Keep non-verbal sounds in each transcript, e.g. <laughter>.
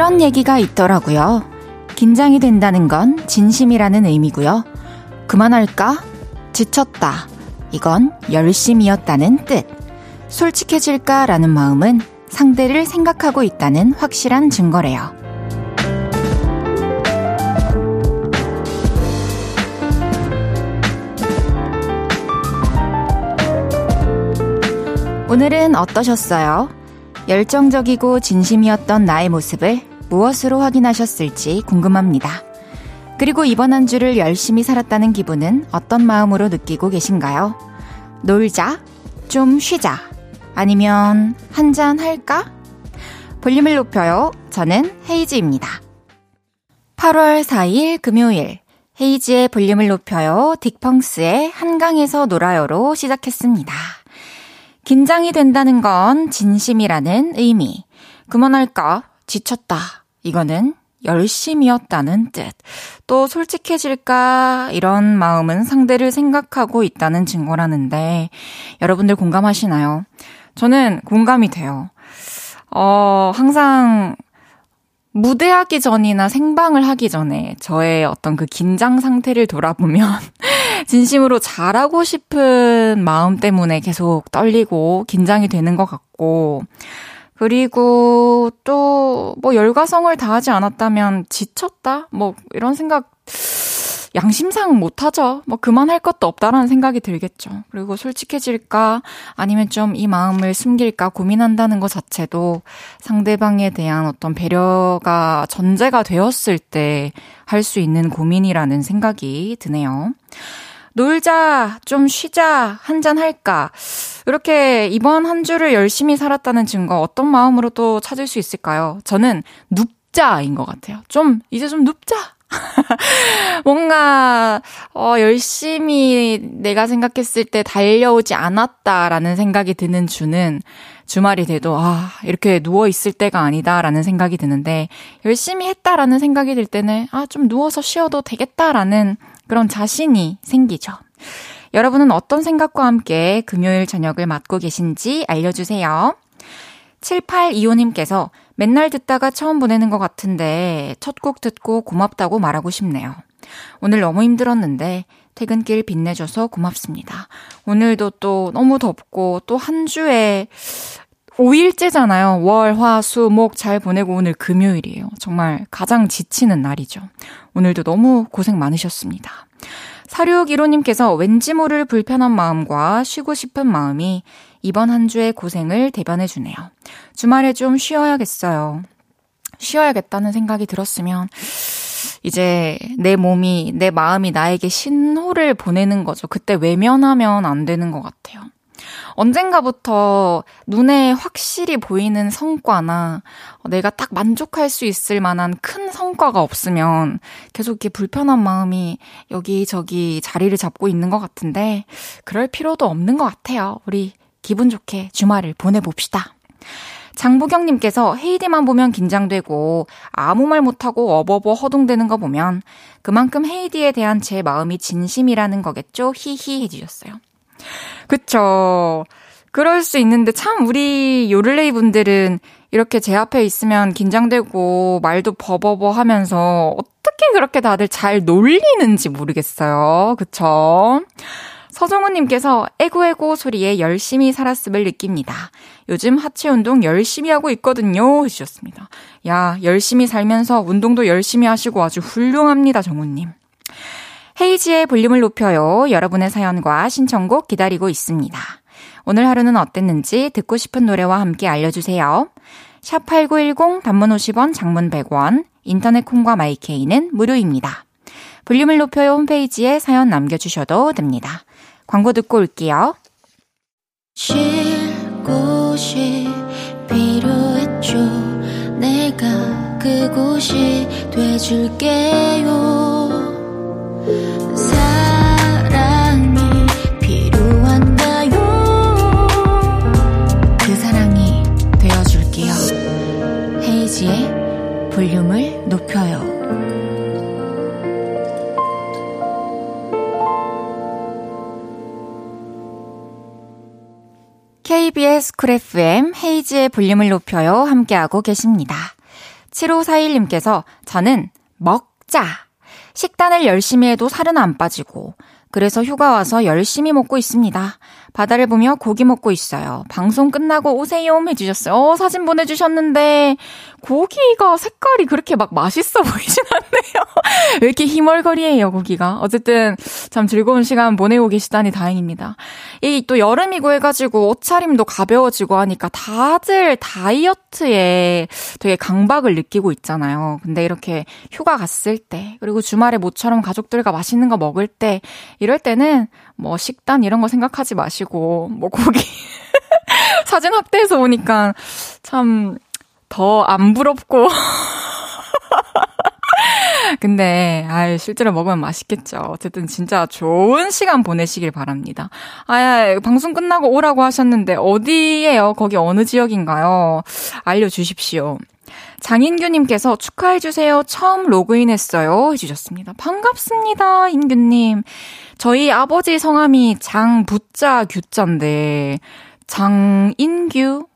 이런 얘기가 있더라고요. 긴장이 된다는 건 진심이라는 의미고요. 그만할까? 지쳤다. 이건 열심이었다는 뜻. 솔직해질까라는 마음은 상대를 생각하고 있다는 확실한 증거래요. 오늘은 어떠셨어요? 열정적이고 진심이었던 나의 모습을 무엇으로 확인하셨을지 궁금합니다. 그리고 이번 한 주를 열심히 살았다는 기분은 어떤 마음으로 느끼고 계신가요? 놀자? 좀 쉬자? 아니면 한 잔 할까? 볼륨을 높여요. 저는 헤이즈입니다. 8월 4일 금요일 헤이즈의 볼륨을 높여요. 딕펑스의 한강에서 놀아요로 시작했습니다. 긴장이 된다는 건 진심이라는 의미. 그만할까? 지쳤다. 이거는 열심이었다는 뜻. 또 솔직해질까? 이런 마음은 상대를 생각하고 있다는 증거라는데, 여러분들 공감하시나요? 저는 공감이 돼요. 어, 항상 무대하기 전이나 생방을 하기 전에 저의 어떤 그 긴장 상태를 돌아보면 <laughs> 진심으로 잘하고 싶은 마음 때문에 계속 떨리고 긴장이 되는 것 같고 그리고 또 뭐 열과성을 다하지 않았다면 지쳤다? 뭐 이런 생각 양심상 못하죠. 뭐 그만할 것도 없다라는 생각이 들겠죠. 그리고 솔직해질까 아니면 좀 이 마음을 숨길까 고민한다는 것 자체도 상대방에 대한 어떤 배려가 전제가 되었을 때 할 수 있는 고민이라는 생각이 드네요. 놀자, 좀 쉬자, 한잔 할까. 이렇게 이번 한 주를 열심히 살았다는 증거 어떤 마음으로 또 찾을 수 있을까요? 저는 눕자인 것 같아요. 좀, 이제 좀 눕자. <laughs> 뭔가, 어, 열심히 내가 생각했을 때 달려오지 않았다라는 생각이 드는 주는 주말이 돼도, 아, 이렇게 누워있을 때가 아니다라는 생각이 드는데, 열심히 했다라는 생각이 들 때는, 아, 좀 누워서 쉬어도 되겠다라는 그런 자신이 생기죠. 여러분은 어떤 생각과 함께 금요일 저녁을 맞고 계신지 알려주세요. 7825님께서 맨날 듣다가 처음 보내는 것 같은데 첫 곡 듣고 고맙다고 말하고 싶네요. 오늘 너무 힘들었는데 퇴근길 빛내줘서 고맙습니다. 오늘도 또 너무 덥고 또 한 주에 5일째잖아요. 월, 화, 수, 목 잘 보내고 오늘 금요일이에요. 정말 가장 지치는 날이죠. 오늘도 너무 고생 많으셨습니다. 4615님께서 왠지 모를 불편한 마음과 쉬고 싶은 마음이 이번 한 주의 고생을 대변해주네요. 주말에 좀 쉬어야겠어요. 쉬어야겠다는 생각이 들었으면, 이제 내 몸이, 내 마음이 나에게 신호를 보내는 거죠. 그때 외면하면 안 되는 것 같아요. 언젠가부터 눈에 확실히 보이는 성과나 내가 딱 만족할 수 있을 만한 큰 성과가 없으면 계속 이렇게 불편한 마음이 여기저기 자리를 잡고 있는 것 같은데 그럴 필요도 없는 것 같아요. 우리 기분 좋게 주말을 보내봅시다. 장부경님께서 헤이디만 보면 긴장되고 아무 말 못하고 어버버 허둥대는 거 보면 그만큼 헤이디에 대한 제 마음이 진심이라는 거겠죠? 히히 해주셨어요. 그쵸. 그럴 수 있는데 참 우리 요를레이 분들은 이렇게 제 앞에 있으면 긴장되고 말도 버버버 하면서 어떻게 그렇게 다들 잘 놀리는지 모르겠어요. 그쵸? 서정훈님께서 에고에고 소리에 열심히 살았음을 느낍니다. 요즘 하체 운동 열심히 하고 있거든요. 해주셨습니다. 야, 열심히 살면서 운동도 열심히 하시고 아주 훌륭합니다, 정훈님. 헤이지의 볼륨을 높여요. 여러분의 사연과 신청곡 기다리고 있습니다. 오늘 하루는 어땠는지 듣고 싶은 노래와 함께 알려주세요. 샵8910 단문 50원, 장문 100원, 인터넷 콩과 마이케이는 무료입니다. 볼륨을 높여요 홈페이지에 사연 남겨주셔도 됩니다. 광고 듣고 올게요. 쉴 곳이 필요했죠. 내가 그곳이 돼줄게요. 이은지의 볼륨을 높여요. KBS 쿨 FM 헤이지의 볼륨을 높여요 함께하고 계십니다. 7541님께서 저는 먹자. 식단을 열심히 해도 살은 안 빠지고 그래서 휴가 와서 열심히 먹고 있습니다. 바다를 보며 고기 먹고 있어요. 방송 끝나고 오세요 해주셨어요. 어, 사진 보내주셨는데, 고기가 색깔이 그렇게 막 맛있어 <laughs> 보이진 않네요. 왜 이렇게 희멀거리해요, 고기가. 어쨌든, 참 즐거운 시간 보내고 계시다니 다행입니다. 이 또 여름이고 해가지고 옷차림도 가벼워지고 하니까 다들 다이어트에 되게 강박을 느끼고 있잖아요. 근데 이렇게 휴가 갔을 때, 그리고 주말에 모처럼 가족들과 맛있는 거 먹을 때, 이럴 때는 뭐 식단 이런 거 생각하지 마시고 뭐 고기 <laughs> 사진 확대해서 오니까 참 더 안 부럽고 <laughs> 근데 아 실제로 먹으면 맛있겠죠. 어쨌든 진짜 좋은 시간 보내시길 바랍니다. 아 방송 끝나고 오라고 하셨는데 어디예요? 거기 어느 지역인가요? 알려 주십시오. 장인규님께서 축하해주세요. 처음 로그인했어요. 해주셨습니다. 반갑습니다, 인규님. 저희 아버지 성함이 장부자 규자인데, 장인규?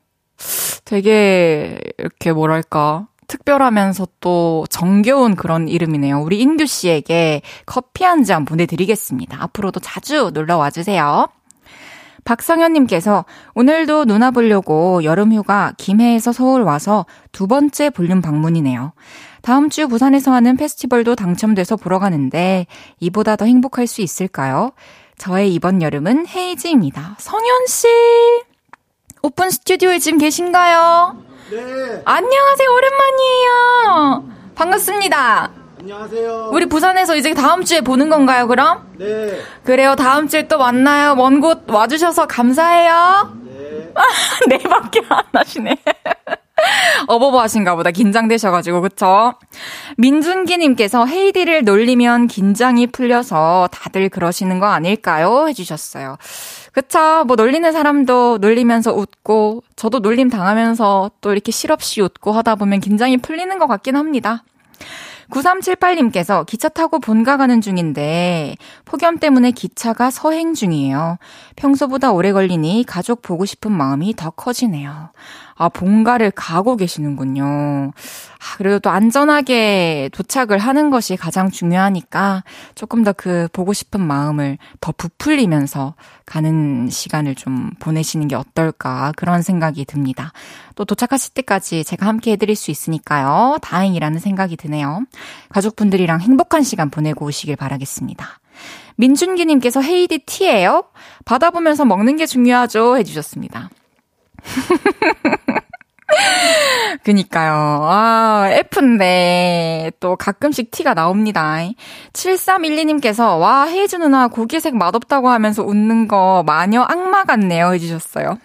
되게, 이렇게 뭐랄까. 특별하면서 또 정겨운 그런 이름이네요. 우리 인규 씨에게 커피 한 잔 보내드리겠습니다. 앞으로도 자주 놀러 와주세요. 박성현님께서 오늘도 누나 보려고 여름휴가 김해에서 서울 와서 두 번째 볼륨 방문이네요. 다음 주 부산에서 하는 페스티벌도 당첨돼서 보러 가는데 이보다 더 행복할 수 있을까요? 저의 이번 여름은 헤이즈입니다. 성현 씨! 오픈 스튜디오에 지금 계신가요? 네. 안녕하세요. 오랜만이에요. 반갑습니다. 안녕하세요. 우리 부산에서 이제 다음 주에 보는 건가요, 그럼? 네. 그래요. 다음 주에 또 만나요. 먼 곳 와주셔서 감사해요. 네. <laughs> 네 밖에 안 하시네. <laughs> 어버버 하신가 보다. 긴장되셔가지고, 그쵸? 민준기님께서 헤이디를 놀리면 긴장이 풀려서 다들 그러시는 거 아닐까요? 해주셨어요. 그쵸. 뭐 놀리는 사람도 놀리면서 웃고, 저도 놀림 당하면서 또 이렇게 실없이 웃고 하다 보면 긴장이 풀리는 것 같긴 합니다. 9378님께서 기차 타고 본가 가는 중인데 폭염 때문에 기차가 서행 중이에요. 평소보다 오래 걸리니 가족 보고 싶은 마음이 더 커지네요. 아, 본가를 가고 계시는군요. 아, 그래도 또 안전하게 도착을 하는 것이 가장 중요하니까 조금 더 그 보고 싶은 마음을 더 부풀리면서 가는 시간을 좀 보내시는 게 어떨까 그런 생각이 듭니다. 또 도착하실 때까지 제가 함께 해드릴 수 있으니까요. 다행이라는 생각이 드네요. 가족분들이랑 행복한 시간 보내고 오시길 바라겠습니다. 민준기님께서 헤이디 티예요? 받아보면서 먹는 게 중요하죠? 해주셨습니다. <laughs> 그니까요. 아, F인데, 또 가끔씩 티가 나옵니다. 7312님께서, 와, 헤이즈 누나 고기색 맛없다고 하면서 웃는 거 마녀 악마 같네요. 해주셨어요.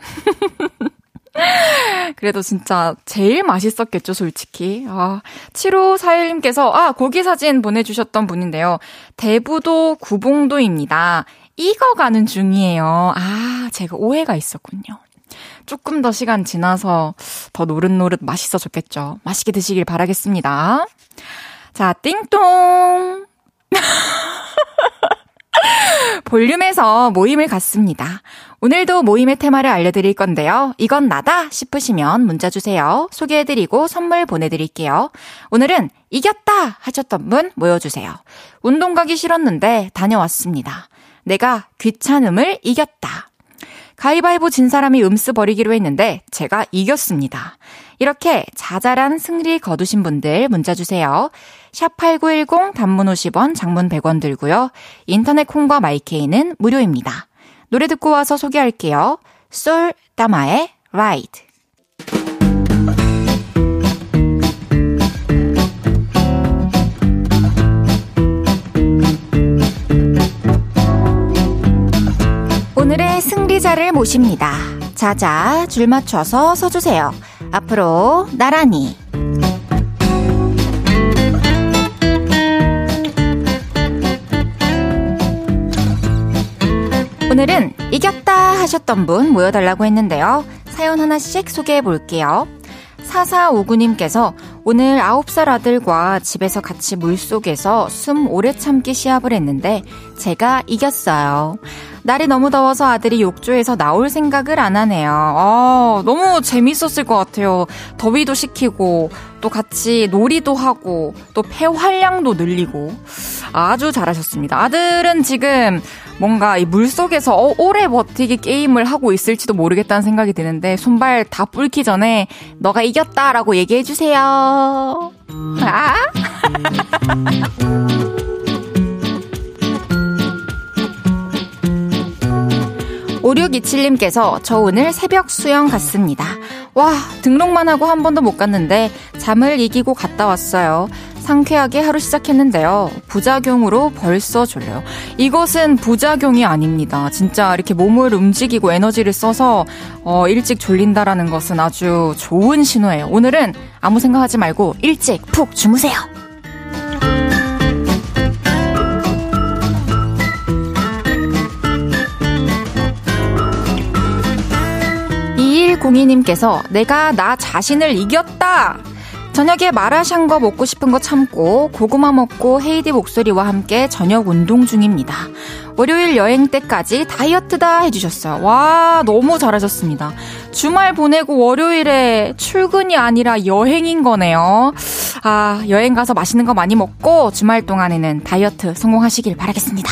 <laughs> 그래도 진짜 제일 맛있었겠죠, 솔직히. 아, 7541님께서, 아, 고기 사진 보내주셨던 분인데요. 대부도 구봉도입니다. 익어가는 중이에요. 아, 제가 오해가 있었군요. 조금 더 시간 지나서 더 노릇노릇 맛있어졌겠죠. 맛있게 드시길 바라겠습니다. 자, 띵동! <laughs> 볼륨에서 모임을 갖습니다. 오늘도 모임의 테마를 알려드릴 건데요. 이건 나다 싶으시면 문자 주세요. 소개해드리고 선물 보내드릴게요. 오늘은 이겼다 하셨던 분 모여주세요. 운동 가기 싫었는데 다녀왔습니다. 내가 귀찮음을 이겼다. 가위바위보 진 사람이 음수 버리기로 했는데 제가 이겼습니다. 이렇게 자잘한 승리 거두신 분들 문자 주세요. 샵8910 단문 50원, 장문 100원 들고요. 인터넷 콩과 마이케이는 무료입니다. 노래 듣고 와서 소개할게요. 솔 따마의 라 오늘의 승리자를 모십니다. 자자, 줄 맞춰서 서주세요. 앞으로 나란히. 오늘은 이겼다 하셨던 분 모여달라고 했는데요. 사연 하나씩 소개해 볼게요. 4459님께서 오늘 9살 아들과 집에서 같이 물속에서 숨 오래 참기 시합을 했는데 제가 이겼어요. 날이 너무 더워서 아들이 욕조에서 나올 생각을 안 하네요. 아, 너무 재밌었을 것 같아요. 더위도 식히고, 또 같이 놀이도 하고, 또 폐 활량도 늘리고. 아주 잘하셨습니다. 아들은 지금 뭔가 이 물속에서 어, 오래 버티기 게임을 하고 있을지도 모르겠다는 생각이 드는데, 손발 다 뿔기 전에 너가 이겼다라고 얘기해주세요. 아? <laughs> 5627님께서 저 오늘 새벽 수영 갔습니다. 와, 등록만 하고 한 번도 못 갔는데 잠을 이기고 갔다 왔어요. 상쾌하게 하루 시작했는데요. 부작용으로 벌써 졸려요. 이것은 부작용이 아닙니다. 진짜 이렇게 몸을 움직이고 에너지를 써서 어, 일찍 졸린다라는 것은 아주 좋은 신호예요. 오늘은 아무 생각하지 말고 일찍 푹 주무세요. 2102님께서 내가 나 자신을 이겼다! 저녁에 마라샹궈 먹고 싶은 거 참고 고구마 먹고 헤이디 목소리와 함께 저녁 운동 중입니다. 월요일 여행 때까지 다이어트다 해주셨어요. 와, 너무 잘하셨습니다. 주말 보내고 월요일에 출근이 아니라 여행인 거네요. 아, 여행 가서 맛있는 거 많이 먹고 주말 동안에는 다이어트 성공하시길 바라겠습니다.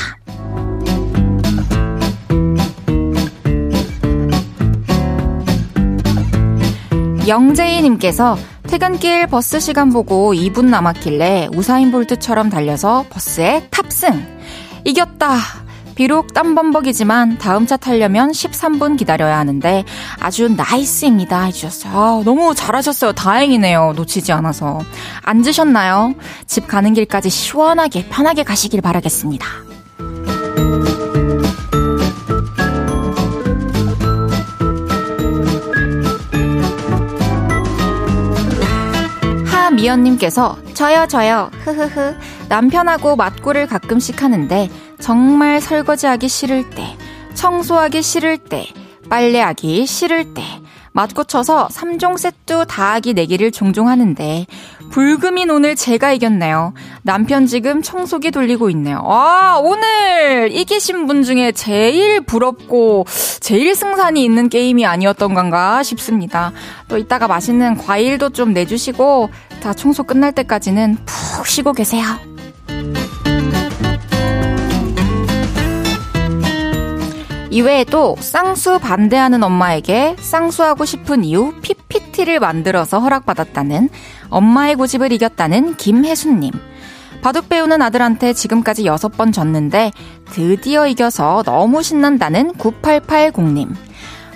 영재희님께서 퇴근길 버스 시간 보고 2분 남았길래 우사인 볼트처럼 달려서 버스에 탑승. 이겼다. 비록 땀범벅이지만 다음 차 타려면 13분 기다려야 하는데 아주 나이스입니다 해주셨어요. 아, 너무 잘하셨어요. 다행이네요. 놓치지 않아서. 앉으셨나요? 집 가는 길까지 시원하게 편하게 가시길 바라겠습니다. 미연님께서 저요 저요 흐흐흐 남편하고 맞고를 가끔씩 하는데 정말 설거지하기 싫을 때 청소하기 싫을 때 빨래하기 싫을 때 맞고 쳐서 3종 세트 다 하기 내기를 종종 하는데 불금인 오늘 제가 이겼네요. 남편 지금 청소기 돌리고 있네요. 와, 오늘 이기신 분 중에 제일 부럽고 제일 승산이 있는 게임이 아니었던 건가 싶습니다. 또 이따가 맛있는 과일도 좀 내주시고 다 청소 끝날 때까지는 푹 쉬고 계세요. 이외에도 쌍수 반대하는 엄마에게 쌍수하고 싶은 이유 PPT를 만들어서 허락받았다는 엄마의 고집을 이겼다는 김혜수님. 바둑 배우는 아들한테 지금까지 6번 졌는데 드디어 이겨서 너무 신난다는 9880님.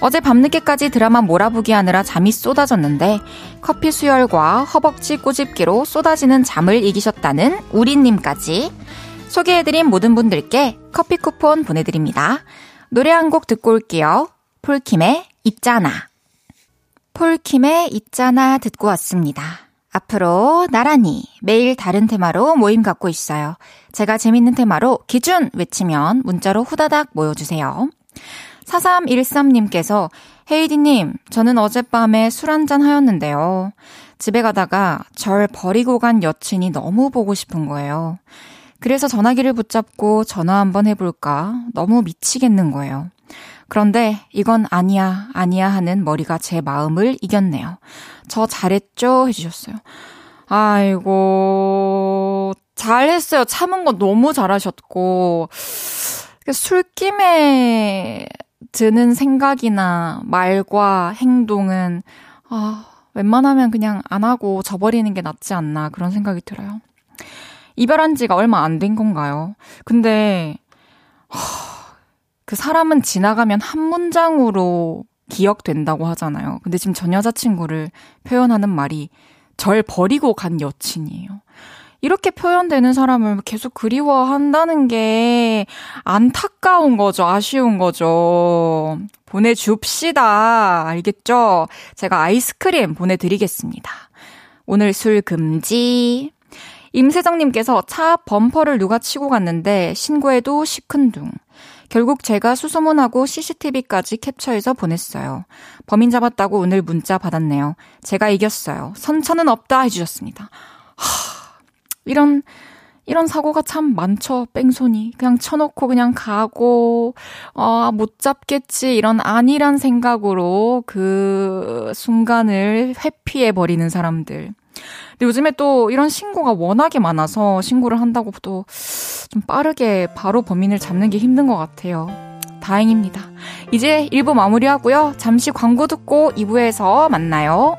어제 밤늦게까지 드라마 몰아보기 하느라 잠이 쏟아졌는데 커피 수혈과 허벅지 꼬집기로 쏟아지는 잠을 이기셨다는 우리님까지 소개해드린 모든 분들께 커피 쿠폰 보내드립니다. 노래 한 곡 듣고 올게요. 폴킴의 있잖아. 폴킴의 있잖아 듣고 왔습니다. 앞으로 나란히 매일 다른 테마로 모임 갖고 있어요. 제가 재밌는 테마로 기준 외치면 문자로 후다닥 모여주세요. 4313님께서 헤이디님, 저는 어젯밤에 술 한잔 하였는데요. 집에 가다가 절 버리고 간 여친이 너무 보고 싶은 거예요. 그래서 전화기를 붙잡고 전화 한번 해볼까 너무 미치겠는 거예요. 그런데 이건 아니야, 아니야 하는 머리가 제 마음을 이겼네요. 저 잘했죠? 해주셨어요. 아이고, 잘했어요. 참은 거 너무 잘하셨고, 술김에 드는 생각이나 말과 행동은, 아, 웬만하면 그냥 안 하고 져버리는 게 낫지 않나, 그런 생각이 들어요. 이별한 지가 얼마 안 된 건가요? 근데, 그 사람은 지나가면 한 문장으로 기억된다고 하잖아요. 근데 지금 전 여자친구를 표현하는 말이 절 버리고 간 여친이에요. 이렇게 표현되는 사람을 계속 그리워한다는 게 안타까운 거죠. 아쉬운 거죠. 보내줍시다. 알겠죠? 제가 아이스크림 보내드리겠습니다. 오늘 술 금지. 임세정님께서 차 범퍼를 누가 치고 갔는데 신고해도 시큰둥. 결국 제가 수소문하고 CCTV까지 캡처해서 보냈어요. 범인 잡았다고 오늘 문자 받았네요. 제가 이겼어요. 선처는 없다 해주셨습니다. 하, 이런, 이런 사고가 참 많죠, 뺑소니. 그냥 쳐놓고 그냥 가고, 아, 못 잡겠지, 이런 안일한 생각으로 그 순간을 회피해버리는 사람들. 근데 요즘에 또 이런 신고가 워낙에 많아서 신고를 한다고 또 좀 빠르게 바로 범인을 잡는 게 힘든 것 같아요. 다행입니다. 이제 1부 마무리하고요. 잠시 광고 듣고 2부에서 만나요.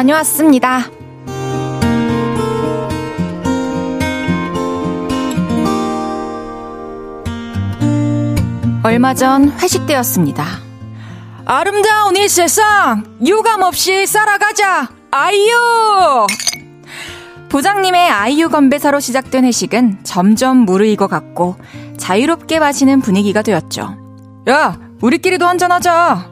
다녀왔습니다. 얼마 전 회식 때였습니다. 아름다운 이 세상 유감 없이 살아가자 아이유 부장님의 아이유 건배사로 시작된 회식은 점점 무르익어 갔고 자유롭게 마시는 분위기가 되었죠. 야, 우리끼리도 한잔하자.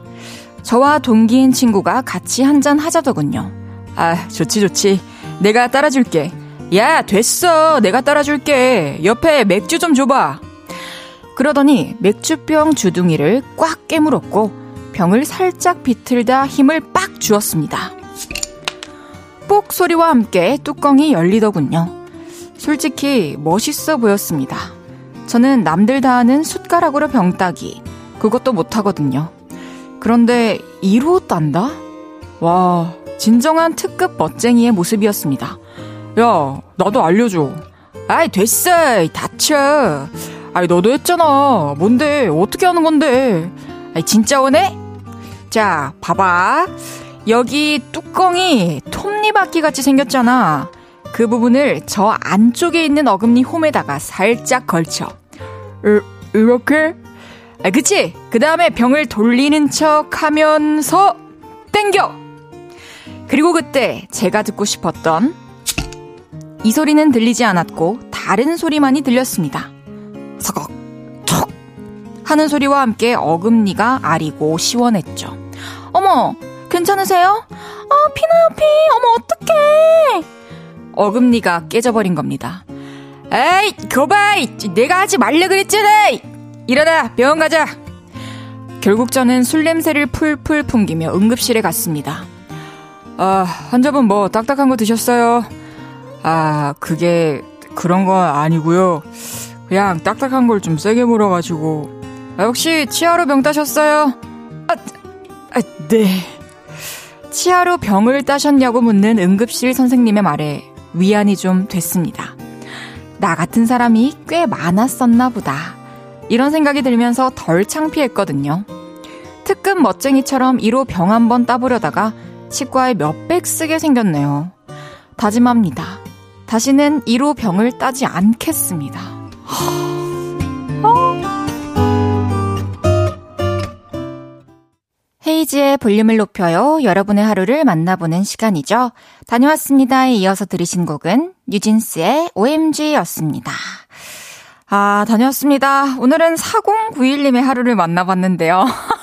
저와 동기인 친구가 같이 한잔 하자더군요. 아, 좋지, 좋지. 내가 따라줄게. 야, 됐어. 내가 따라줄게. 옆에 맥주 좀 줘봐. 그러더니 맥주병 주둥이를 꽉 깨물었고 병을 살짝 비틀다 힘을 빡 주었습니다. 뽁 소리와 함께 뚜껑이 열리더군요. 솔직히 멋있어 보였습니다. 저는 남들 다 하는 숟가락으로 병 따기, 그것도 못하거든요. 그런데 이로 딴다? 와, 진정한 특급 멋쟁이의 모습이었습니다. 야, 나도 알려줘. 아이, 됐어. 다쳐. 아이, 너도 했잖아. 뭔데? 어떻게 하는 건데? 아이, 진짜 원해? 자, 봐봐. 여기 뚜껑이 톱니바퀴 같이 생겼잖아. 그 부분을 저 안쪽에 있는 어금니 홈에다가 살짝 걸쳐. 으, 이렇게? 아, 그치? 그 다음에 병을 돌리는 척 하면서 땡겨! 그리고 그때 제가 듣고 싶었던 이 소리는 들리지 않았고 다른 소리만이 들렸습니다. 서걱, 툭! 하는 소리와 함께 어금니가 아리고 시원했죠. 어머, 괜찮으세요? 아, 피나요, 피. 어머, 어떡해. 어금니가 깨져버린 겁니다. 에이, 거봐이! 내가 하지 말래 그랬잖아! 일어나, 병원 가자! 결국 저는 술 냄새를 풀풀 풍기며 응급실에 갔습니다. 아, 환자분 뭐 딱딱한 거 드셨어요? 아, 그게 그런 거 아니고요. 그냥 딱딱한 걸 좀 세게 물어가지고. 아, 혹시 치아로 병 따셨어요? 아, 아, 네. 치아로 병을 따셨냐고 묻는 응급실 선생님의 말에 위안이 좀 됐습니다. 나 같은 사람이 꽤 많았었나 보다. 이런 생각이 들면서 덜 창피했거든요. 특급 멋쟁이처럼 이로 병한번 따보려다가 치과에 몇백 쓰게 생겼네요. 다짐합니다. 다시는 이로 병을 따지 않겠습니다. 헤이지의 볼륨을 높여요. 여러분의 하루를 만나보는 시간이죠. 다녀왔습니다에 이어서 들으신 곡은 뉴진스의 OMG였습니다. 아, 다녀왔습니다. 오늘은 4091님의 하루를 만나봤는데요. <laughs>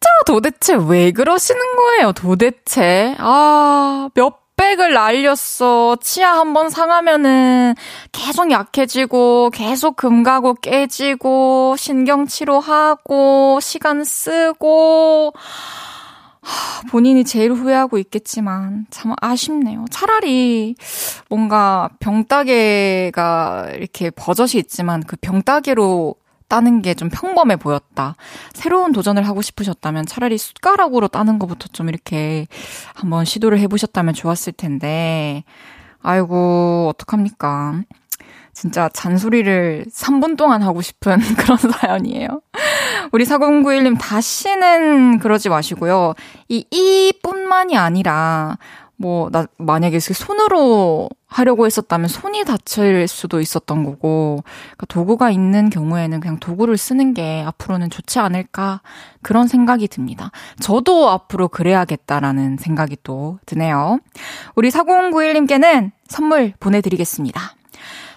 진짜 도대체 왜 그러시는 거예요, 도대체? 아, 몇 백을 날렸어. 치아 한 번 상하면은 계속 약해지고, 계속 금 가고 깨지고, 신경 치료하고, 시간 쓰고, 본인이 제일 후회하고 있겠지만, 참 아쉽네요. 차라리 뭔가 병따개가 이렇게 버젓이 있지만, 그 병따개로 따는 게 좀 평범해 보였다. 새로운 도전을 하고 싶으셨다면 차라리 숟가락으로 따는 것부터 좀 이렇게 한번 시도를 해보셨다면 좋았을 텐데, 아이고, 어떡합니까. 진짜 잔소리를 3분 동안 하고 싶은 <laughs> 그런 사연이에요. 우리 4091님 다시는 그러지 마시고요. 이, 이 뿐만이 아니라, 뭐, 나, 만약에 손으로 하려고 했었다면 손이 다칠 수도 있었던 거고, 그러니까 도구가 있는 경우에는 그냥 도구를 쓰는 게 앞으로는 좋지 않을까, 그런 생각이 듭니다. 저도 앞으로 그래야겠다라는 생각이 또 드네요. 우리 4091님께는 선물 보내드리겠습니다.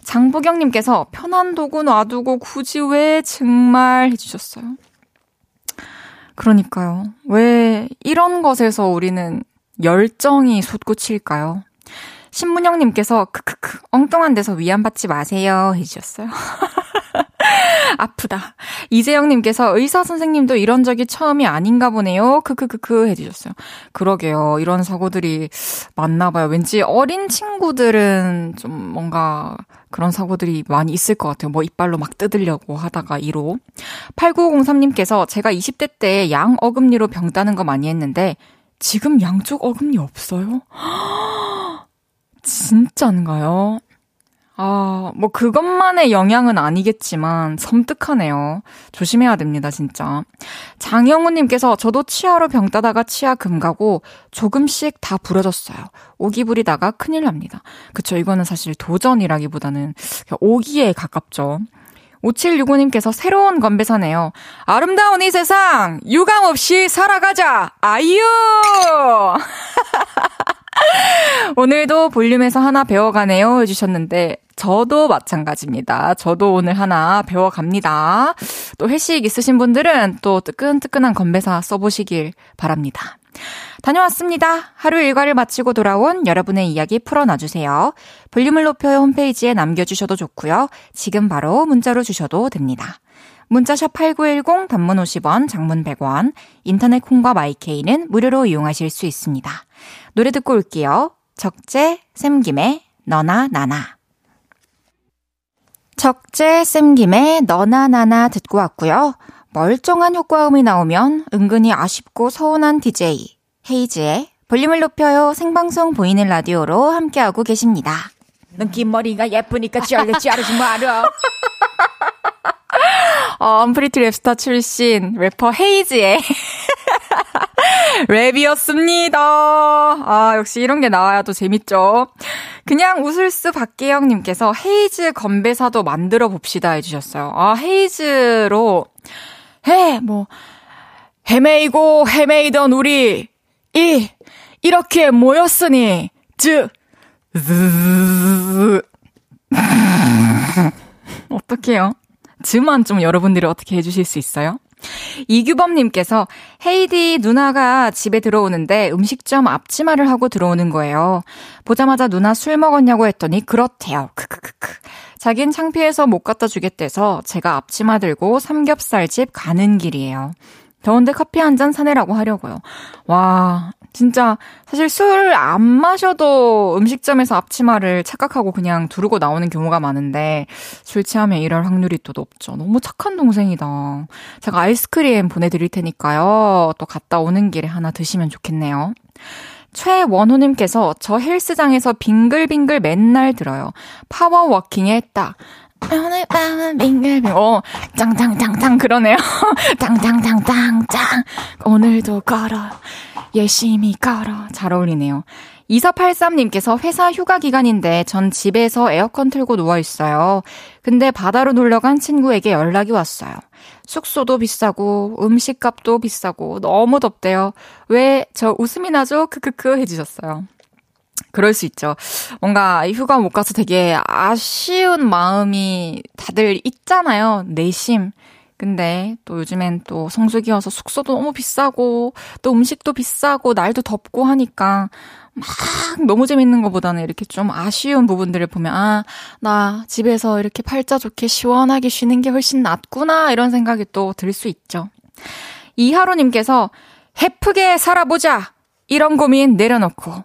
장부경님께서 편한 도구 놔두고 굳이 왜 정말 해주셨어요. 그러니까요. 왜 이런 것에서 우리는 열정이 솟구칠까요? 신문영님께서 크크크 엉뚱한 데서 위안받지 마세요 해주셨어요. <laughs> 아프다. 이재영님께서 의사 선생님도 이런 적이 처음이 아닌가 보네요. 크크크크 해주셨어요. 그러게요. 이런 사고들이 많나 봐요. 왠지 어린 친구들은 좀 뭔가 그런 사고들이 많이 있을 것 같아요. 뭐 이빨로 막 뜯으려고 하다가 이로. 8903님께서 제가 20대 때 양 어금니로 병 따는 거 많이 했는데 지금 양쪽 어금니 없어요? <gasps> 진짜인가요? 아, 뭐 그것만의 영향은 아니겠지만 섬뜩하네요. 조심해야 됩니다, 진짜. 장영우님께서 저도 치아로 병 따다가 치아 금 가고 조금씩 다 부러졌어요. 오기 부리다가 큰일 납니다. 그쵸, 이거는 사실 도전이라기보다는 오기에 가깝죠. 5765님께서 새로운 건배사네요. 아름다운 이 세상, 유감 없이 살아가자! 아유! <laughs> 오늘도 볼륨에서 하나 배워가네요 해주셨는데 저도 마찬가지입니다. 저도 오늘 하나 배워갑니다. 또 회식 있으신 분들은 또 뜨끈뜨끈한 건배사 써보시길 바랍니다. 다녀왔습니다. 하루 일과를 마치고 돌아온 여러분의 이야기 풀어놔주세요. 볼륨을 높여요 홈페이지에 남겨주셔도 좋고요. 지금 바로 문자로 주셔도 됩니다. 문자샵 8910 단문 50원, 장문 100원, 인터넷 콩과 마이케이는 무료로 이용하실 수 있습니다. 노래 듣고 올게요. 적재, 샘김의 너나 나나. 적재, 샘김의 너나 나나 듣고 왔고요. 멀쩡한 효과음이 나오면 은근히 아쉽고 서운한 DJ 헤이즈의 볼륨을 높여요 생방송 보이는 라디오로 함께하고 계십니다. 넌 긴 머리가 예쁘니까 잘려 자르지 마라. <laughs> 어, 언프리티 랩스타 출신 래퍼 헤이즈의 <laughs> 랩이었습니다. 아, 역시 이런 게 나와야 또 재밌죠. 그냥 웃을수 박계영님께서 헤이즈 건배사도 만들어 봅시다 해주셨어요. 아, 헤이즈로, 해, 뭐, 헤매이고 헤매이던 우리, 이, 이렇게 모였으니, 즉, 어떡해요? 즈만 좀 여러분들이 어떻게 해주실 수 있어요? 이규범님께서 헤이디 누나가 집에 들어오는데 음식점 앞치마를 하고 들어오는 거예요. 보자마자 누나 술 먹었냐고 했더니 그렇대요. 크크크크. 자긴 창피해서 못 갖다 주겠대서 제가 앞치마 들고 삼겹살집 가는 길이에요. 더운데 커피 한 잔 사내라고 하려고요. 와, 진짜 사실 술 안 마셔도 음식점에서 앞치마를 착각하고 그냥 두르고 나오는 경우가 많은데 술 취하면 이럴 확률이 또 높죠. 너무 착한 동생이다. 제가 아이스크림 보내드릴 테니까요. 또 갔다 오는 길에 하나 드시면 좋겠네요. 최원호님께서 저 헬스장에서 빙글빙글 맨날 들어요. 파워워킹에 딱 오늘 밤은 빙글빙글. 어, 짱짱짱짱 그러네요. <laughs> 짱짱짱짱짱. 오늘도 걸어. 열심히 걸어. 잘 어울리네요. 2483님께서 회사 휴가 기간인데 전 집에서 에어컨 틀고 누워 있어요. 근데 바다로 놀러 간 친구에게 연락이 왔어요. 숙소도 비싸고 음식값도 비싸고 너무 덥대요. 왜 저 웃음이 나죠? 크크크 해주셨어요. 그럴 수 있죠. 뭔가 휴가 못 가서 되게 아쉬운 마음이 다들 있잖아요. 내심. 근데 또 요즘엔 또 성수기여서 숙소도 너무 비싸고 또 음식도 비싸고 날도 덥고 하니까 막 너무 재밌는 것보다는 이렇게 좀 아쉬운 부분들을 보면 아, 나 집에서 이렇게 팔자 좋게 시원하게 쉬는 게 훨씬 낫구나 이런 생각이 또 들 수 있죠. 이하로 님께서 해프게 살아보자 이런 고민 내려놓고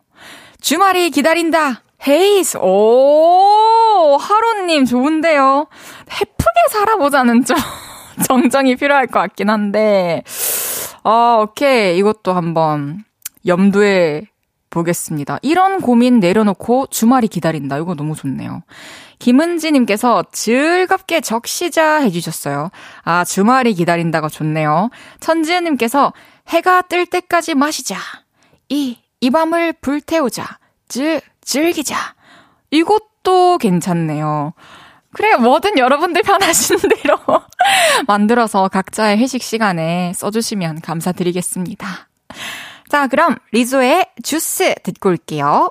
주말이 기다린다. 헤이스. 오, 하루님 좋은데요. 해프게 살아보자는 좀 <laughs> 정정이 필요할 것 같긴 한데. 아, 오케이. 이것도 한번 염두에 보겠습니다. 이런 고민 내려놓고 주말이 기다린다. 이거 너무 좋네요. 김은지님께서 즐겁게 적시자 해주셨어요. 아, 주말이 기다린다가 좋네요. 천지은님께서 해가 뜰 때까지 마시자. 이, 이 밤을 불태우자. 즐, 즐기자. 이것도 괜찮네요. 그래, 뭐든 여러분들 편하신 <laughs> 대로 만들어서 각자의 회식 시간에 써주시면 감사드리겠습니다. 자, 그럼 리조의 주스 듣고 올게요.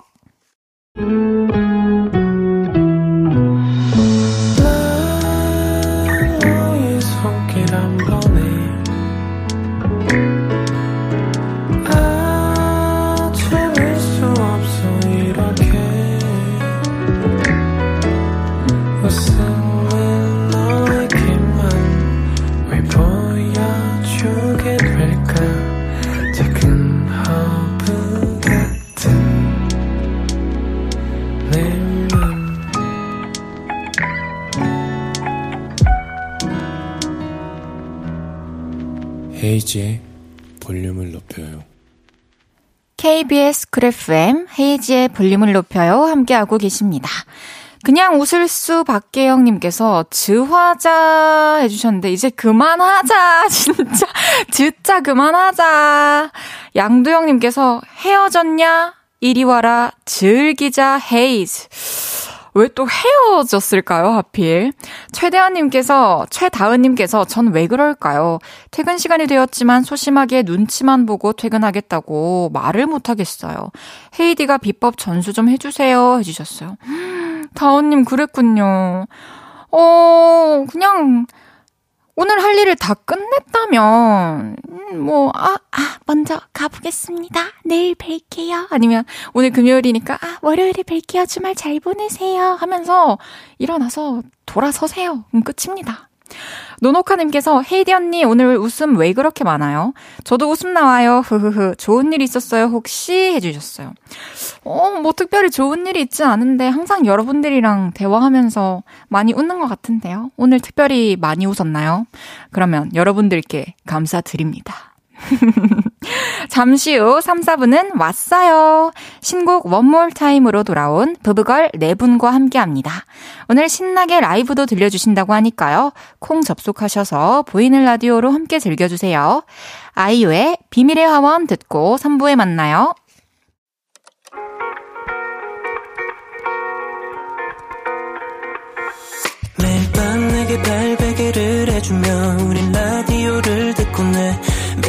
헤이즈의 볼륨을 높여요. KBS 쿨 FM 헤이즈의 볼륨을 높여요. 함께하고 계십니다. 그냥 웃을 수 박계영님께서 즈화자 해주셨는데 이제 그만하자 <laughs> 진짜. 진짜 그만하자. 양도영님께서 헤어졌냐? 이리 와라 즐기자 헤이즈 왜 또 헤어졌을까요, 하필? 최대한님께서, 최다은님께서 전 왜 그럴까요? 퇴근 시간이 되었지만 소심하게 눈치만 보고 퇴근하겠다고 말을 못하겠어요. 헤이디가 비법 전수 좀 해주세요. 해주셨어요. <gasps> 다은님, 그랬군요. 어, 그냥, 오늘 할 일을 다 끝냈다면, 음, 뭐, 아, 아, 먼저 가보겠습니다. 내일 뵐게요. 아니면, 오늘 금요일이니까, 아, 월요일에 뵐게요. 주말 잘 보내세요. 하면서 일어나서 돌아서세요. 그럼 끝입니다. 노노카님께서 헤이디 언니 오늘 웃음 왜 그렇게 많아요? 저도 웃음 나와요. 흐흐흐. 좋은 일 있었어요 혹시 해주셨어요. 어, 뭐 특별히 좋은 일이 있지 않은데 항상 여러분들이랑 대화하면서 많이 웃는 것 같은데요. 오늘 특별히 많이 웃었나요? 그러면 여러분들께 감사드립니다. <laughs> 잠시 후 3, 4분은 왔어요. 신곡 원몰 타임으로 돌아온 부부걸 네 분과 함께 합니다. 오늘 신나게 라이브도 들려주신다고 하니까요. 콩 접속하셔서 보이는 라디오로 함께 즐겨주세요. 아이유의 비밀의 화원 듣고 3부에 만나요. 매일 밤 내게 발베개를 해주며 우린 라디오를 듣고 내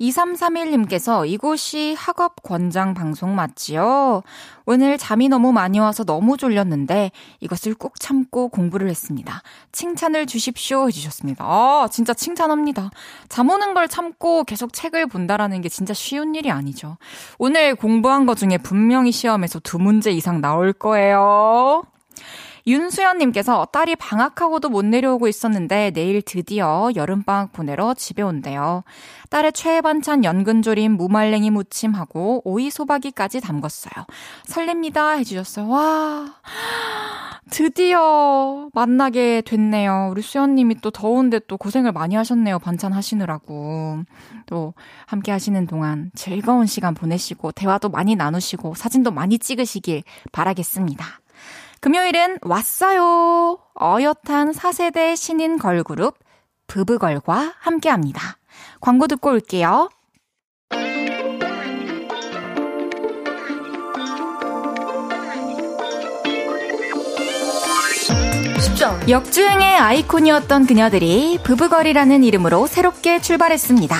2331님께서 이곳이 학업 권장 방송 맞지요? 오늘 잠이 너무 많이 와서 너무 졸렸는데 이것을 꾹 참고 공부를 했습니다. 칭찬을 주십시오 해주셨습니다. 아, 진짜 칭찬합니다. 잠 오는 걸 참고 계속 책을 본다라는 게 진짜 쉬운 일이 아니죠. 오늘 공부한 것 중에 분명히 시험에서 두 문제 이상 나올 거예요. 윤수연님께서 딸이 방학하고도 못 내려오고 있었는데 내일 드디어 여름방학 보내러 집에 온대요. 딸의 최애 반찬 연근조림 무말랭이 무침하고 오이 소박이까지 담궜어요. 설렙니다 해주셨어요. 와 드디어 만나게 됐네요. 우리 수연님이 또 더운데 또 고생을 많이 하셨네요. 반찬 하시느라고. 또 함께 하시는 동안 즐거운 시간 보내시고 대화도 많이 나누시고 사진도 많이 찍으시길 바라겠습니다. 금요일은 왔어요. 어엿한 4세대 신인 걸그룹 부부걸과 함께 합니다. 광고 듣고 올게요. 역주행의 아이콘이었던 그녀들이 부부걸이라는 이름으로 새롭게 출발했습니다.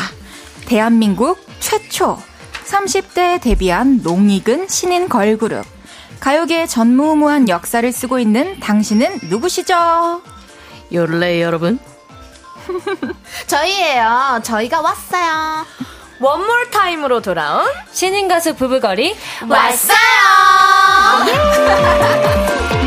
대한민국 최초 30대에 데뷔한 농익은 신인 걸그룹 가요계의 전무후무한 역사를 쓰고 있는 당신은 누구시죠? 요를레 여러분. <laughs> 저희예요. 저희가 왔어요. 원몰 타임으로 돌아온 신인 가수 부부거리 왔어요. <laughs> <laughs>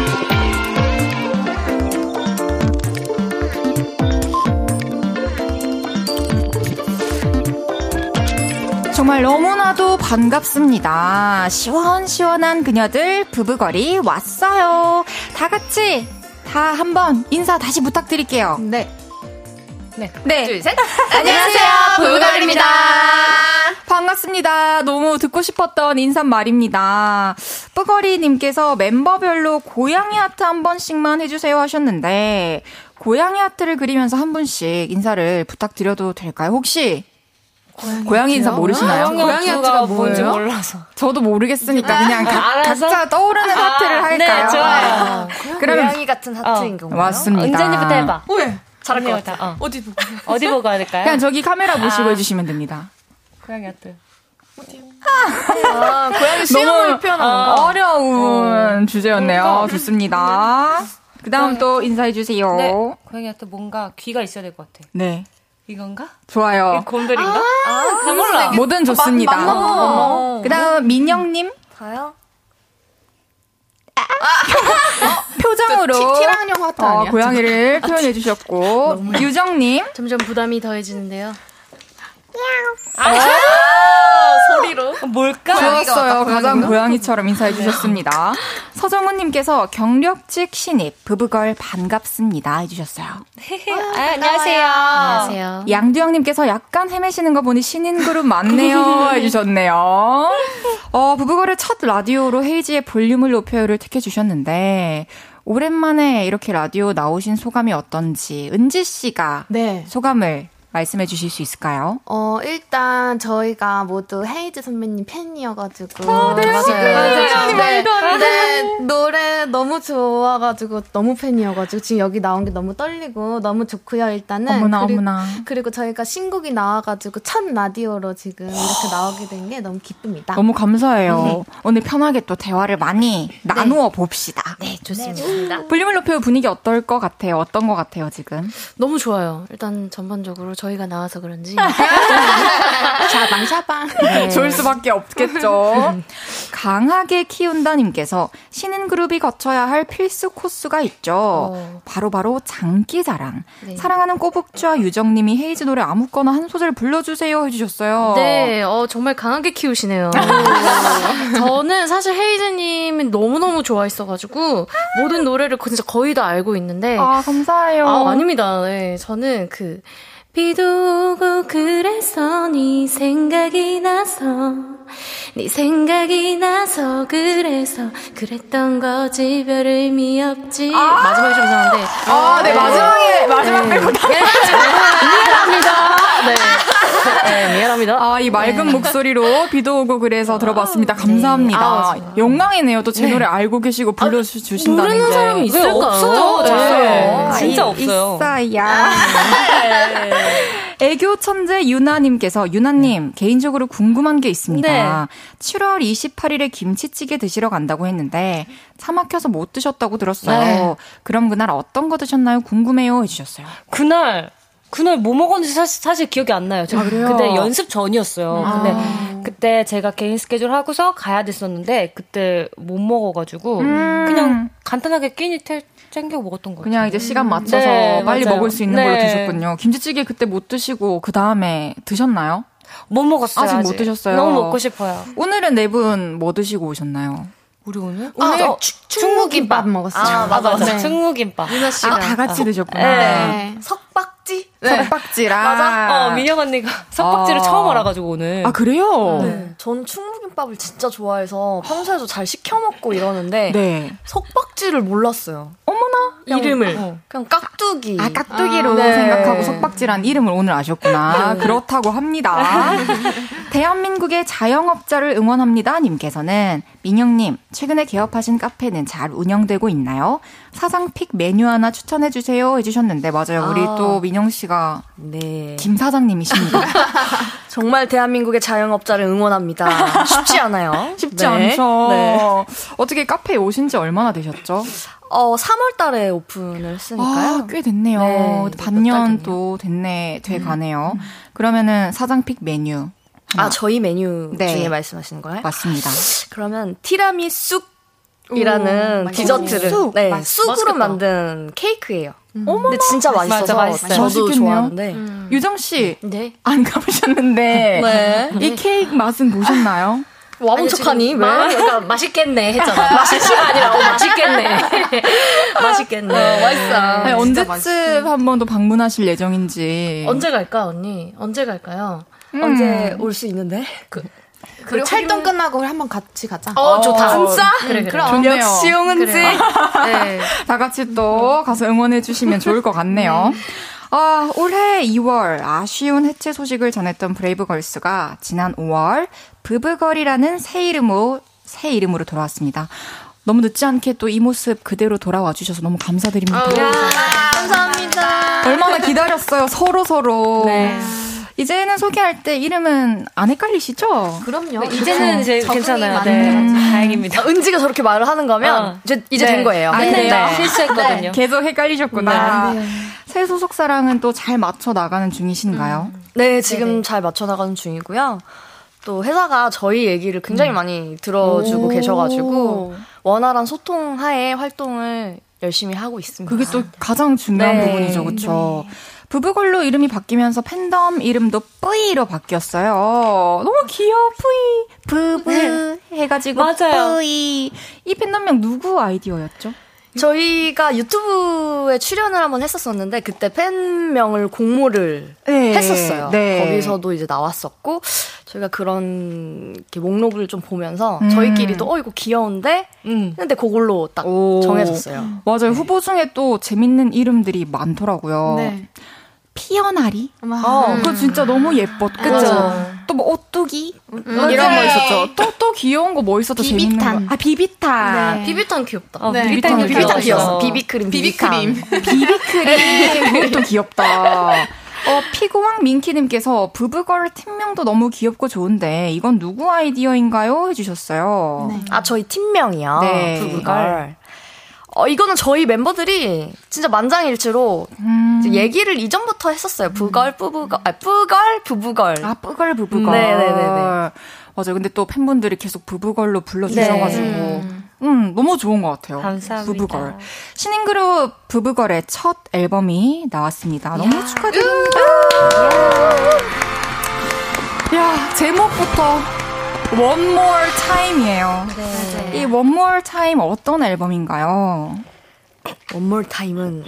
반갑습니다. 시원시원한 그녀들 부부거리 왔어요. 다 같이 다 한번 인사 다시 부탁드릴게요. 네. 네. 네. 둘, 셋. <laughs> 안녕하세요. 부부걸입니다. 반갑습니다. 너무 듣고 싶었던 인사말입니다. 뿌거리님께서 멤버별로 고양이 하트 한 번씩만 해주세요 하셨는데, 고양이 하트를 그리면서 한 분씩 인사를 부탁드려도 될까요? 혹시 고양이, 인사 모르시나요? 고양이 하트가 뭔지 몰라서. 저도 모르겠으니까 그냥 각, 알아서? 각자 떠오르는 하트를 할까요? 네, 좋아요. 그러면 고양이 같은 하트인 건가요? 맞습니다. 은전이부터 해봐. 왜? 잘할 것 같아. 어. 어디 보고? 어디 보고 할까요? 그냥 저기 카메라 보시고 해주시면 됩니다. 고양이 하트. 아, 고양이 너무 표현한 어, 어려운 주제였네요. 좋습니다. 그 다음 또 인사해주세요. 네. 네. 고양이 하트 뭔가 귀가 있어야 될 것 같아. 이건가? 좋아요. 곰돌인가? 아, 나 몰라. 뭐든 좋습니다. 그 다음 민영님 가요? 표정으로 티라노 하트 어, 아니야? 고양이를 표현해 주셨고 유정님 점점 부담이 더해지는데요. 소리로? 뭘까? 좋았어요. 가장 고양이처럼 인사해 주셨습니다. 서정훈님께서 경력직 신입 부부걸 반갑습니다 해주셨어요. 아, 안녕하세요. 안녕하세요. 양두영님께서 약간 헤매시는 거 보니 신인 그룹 맞네요 <laughs> 해주셨네요. 어, 부부걸의 첫 라디오로 헤이지의 볼륨을 높여요를 택해 주셨는데 오랜만에 이렇게 라디오 나오신 소감이 어떤지 은지 씨가 네. 소감을 말씀해 주실 수 있을까요? 어, 일단 저희가 모두 헤이즈 선배님 팬이어가지고. 네, 맞아요. 네, 네, 노래 너무 좋아가지고, 너무 팬이어가지고, 지금 여기 나온 게 너무 떨리고, 너무 좋고요, 일단은. 어머나 그리고, 어머나. 그리고 저희가 신곡이 나와가지고, 첫 라디오로 지금 이렇게 나오게 된 게 너무 기쁩니다. 너무 감사해요. 오늘 편하게 또 대화를 많이 나누어 봅시다. 네, 좋습니다. 볼륨을 높여 분위기 어떨 것 같아요? 어떤 것 같아요, 지금? 너무 좋아요. 일단 전반적으로 저희가 나와서 그런지. <laughs> 샤방, 샤방. 네. <laughs> 좋을 수밖에 없겠죠. <laughs> 강하게 키운다님께서 신인 그룹이 거쳐야 할 필수 코스가 있죠. 어. 바로 바로 장기 자랑. 네. 사랑하는 꼬북쥐와 유정님이 헤이즈 노래 아무거나 한 소절 불러주세요 해주셨어요. 네, 어, 정말 강하게 키우시네요. 저는 사실 헤이즈님이 너무너무 좋아했어가지고, 모든 노래를 진짜 거의 다 알고 있는데, 아 감사해요. 아, 아닙니다. 네, 저는 그 비도 오고 그래서 네 생각이 나서 네 생각이 나서 그래서 그랬던 거지 별 의미 없지 마지막이 좀 이상한데 아, 네, 마지막에 마지막 빼고 다. 미안합니다. 네. <laughs> 네, 미안합니다. 아, 이 맑은 목소리로 비도 오고 그래서 들어봤습니다. 감사합니다. 아. 영광이네요. 또 제 노래 알고 계시고 불러주신다는 모르는 게. 사람이 있을까요? 없어요. 네. 아, 진짜 이- 없어요. 있어야. 애교 천재 유나님께서 유나님 개인적으로 궁금한 게 있습니다. 네. 7월 28일에 김치찌개 드시러 간다고 했는데 차 막혀서 못 드셨다고 들었어요. 네. 그럼 그날 어떤 거 드셨나요? 궁금해요 해주셨어요. 그날 그날 뭐 먹었는지 사실, 사실 기억이 안 나요. 저 아, 그래요? 그때 연습 전이었어요. 근데 그때 제가 개인 스케줄 하고서 가야 됐었는데 그때 못 먹어가지고 음. 그냥 간단하게 끼니 태, 챙겨 먹었던 거예요. 그냥 이제 시간 맞춰서 네, 빨리 맞아요. 먹을 수 있는 네. 걸로 드셨군요. 김치찌개 그때 못 드시고 그 다음에 드셨나요? 못 먹었어요. 아직 못 드셨어요? 너무 먹고 싶어요. 오늘은 네 분 뭐 드시고 오셨나요? 우리 오늘? 오늘 어, 충무김밥 먹었어요. 아, 맞아, 맞아. 네. 충무김밥. 유나 씨가 아, 다 같이 드셨구나. 네. 석박지 석박지랑. 맞아. 어, 민영 언니가 석박지를 아. 처음 알아가지고 오늘. 아, 그래요? 네, 저는 충무김밥을 진짜 좋아해서 평소에도 잘 시켜 먹고 이러는데 네. 석박지를 몰랐어요. 어머나. 이름을 어. 그냥 깍두기. 아, 깍두기로 아, 네. 생각하고 석박지란 이름을 오늘 아셨구나. 그렇다고 합니다. <laughs> 대한민국의 자영업자를 응원합니다. 님께서는 민영님, 최근에 개업하신 카페는 잘 운영되고 있나요? 사장픽 메뉴 하나 추천해주세요. 해주셨는데, 맞아요. 우리 아. 또 민영 씨가 네. 김 사장님이십니다. <laughs> 정말 대한민국의 자영업자를 응원합니다. 쉽지 않아요. <laughs> 쉽지 네. 않죠. 네. 어떻게 카페에 오신 지 얼마나 되셨죠? 어, 3월 달에 오픈을 했으니까요. 아, 꽤 됐네요. 네, 반년. 또 됐네, 돼 가네요. 그러면은 사장픽 메뉴. 하나. 아, 저희 메뉴 네. 중에 말씀하시는 거예요? 맞습니다. 그러면 티라미쑥 이라는 오, 디저트를 쑥. 네, 맛- 쑥으로 맛있겠다. 만든 케이크예요. 어머, 근데 진짜 맛있어서 맞아, 맛있어요. 저도 맛있겠네요. 좋아하는데. 유정 씨, 네. 안 가보셨는데 네. 이 케이크 맛은 보셨나요? 와본 척하니 왜? 마, 그러니까 맛있겠네 했잖아. 맛있지가 아니라 어, 맛있겠네. 맛있겠네. 맛있어. 아니, 언제쯤 한 번 더 방문하실 예정인지. 언제 갈까 언니? 언제 갈까요? 언제 올 수 있는데? 그 리고 활동 끝나고 한번 같이 가자. 어, 좋다. 진짜? 그래 그래. 좋네요. 역시 용은지. 네. 다 같이 또 가서 응원해 주시면 좋을 것 같네요. 아, 올해 2월 아쉬운 해체 소식을 전했던 브레이브걸스가 지난 5월 부브걸이라는 새 이름으로 새 이름으로 돌아왔습니다. 너무 늦지 않게 또 이 모습 그대로 돌아와 주셔서 너무 감사드립니다. 감사합니다. 얼마나 기다렸어요, 서로 서로. 네. 이제는 소개할 때 이름은 안 헷갈리시죠? 그럼요. 이제는 이제 적응이 괜찮아요. 네. 거지. 다행입니다. 아, 은지가 저렇게 말을 하는 거면 어. 이제 이제 네. 된 거예요. 아, 네, 그래요? 네. 실수했거든요. 계속 헷갈리셨구나. 새 소속사랑은 또 잘 맞춰 나가는 중이신가요? 네, 지금 잘 맞춰 나가는 중이고요. 또 회사가 저희 얘기를 굉장히 많이 들어주고 계셔가지고 원활한 소통 하에 활동을 열심히 하고 있습니다. 그게 또 가장 중요한 네. 부분이죠, 그렇죠? 부부걸로 이름이 바뀌면서 팬덤 이름도 뿌이로 바뀌었어요. 너무 귀여워, 뿌이. 부부 해가지고 맞아요. 뿌이. 이 팬덤명 누구 아이디어였죠? 저희가 유튜브에 출연을 한번 했었었는데 그때 팬명을 공모를 네. 했었어요. 네. 거기서도 이제 나왔었고 저희가 그런 목록을 좀 보면서 음. 저희끼리도 어 이거 귀여운데 음. 근데 그걸로 딱 오. 정해졌어요. 맞아요. 후보 중에 또 재밌는 이름들이 많더라고요. 네. 피어나리? 어. 그거 진짜 너무 예뻤고. 그쵸. 또뭐 오뚜기? 맞아요. 이런 거 있었죠. 또, 또 귀여운 거 뭐 있었죠? 재밌는 비비탄. 거. 아, 비비탄. 네. 비비탄 귀엽다. 어, 네. 비비탄 비비탄 귀여웠어요. 귀여웠어. 비비크림, 비비크림. <laughs> 비비크림. 그것도 귀엽다. 어, 피고왕 민키님께서 부부걸 팀명도 너무 귀엽고 좋은데 이건 누구 아이디어인가요? 해주셨어요. 네. 아 저희 팀명이요. 네. 부부걸. 어 이거는 저희 멤버들이 진짜 만장일치로 음. 얘기를 이전부터 했었어요. 부걸, 부부걸, 아 부걸, 부부걸. 아, 뿌걸 부부걸. 네네네네. 맞아요. 근데 또 팬분들이 계속 부부걸로 불러주셔가지고. 음, 너무 좋은 것 같아요. 감사합니다. 부부걸. 신인그룹 부부걸의 첫 앨범이 나왔습니다. 너무 축하드립니다. 야, 제목부터 One More Time이에요. 이 More Time 어떤 앨범인가요? More Time은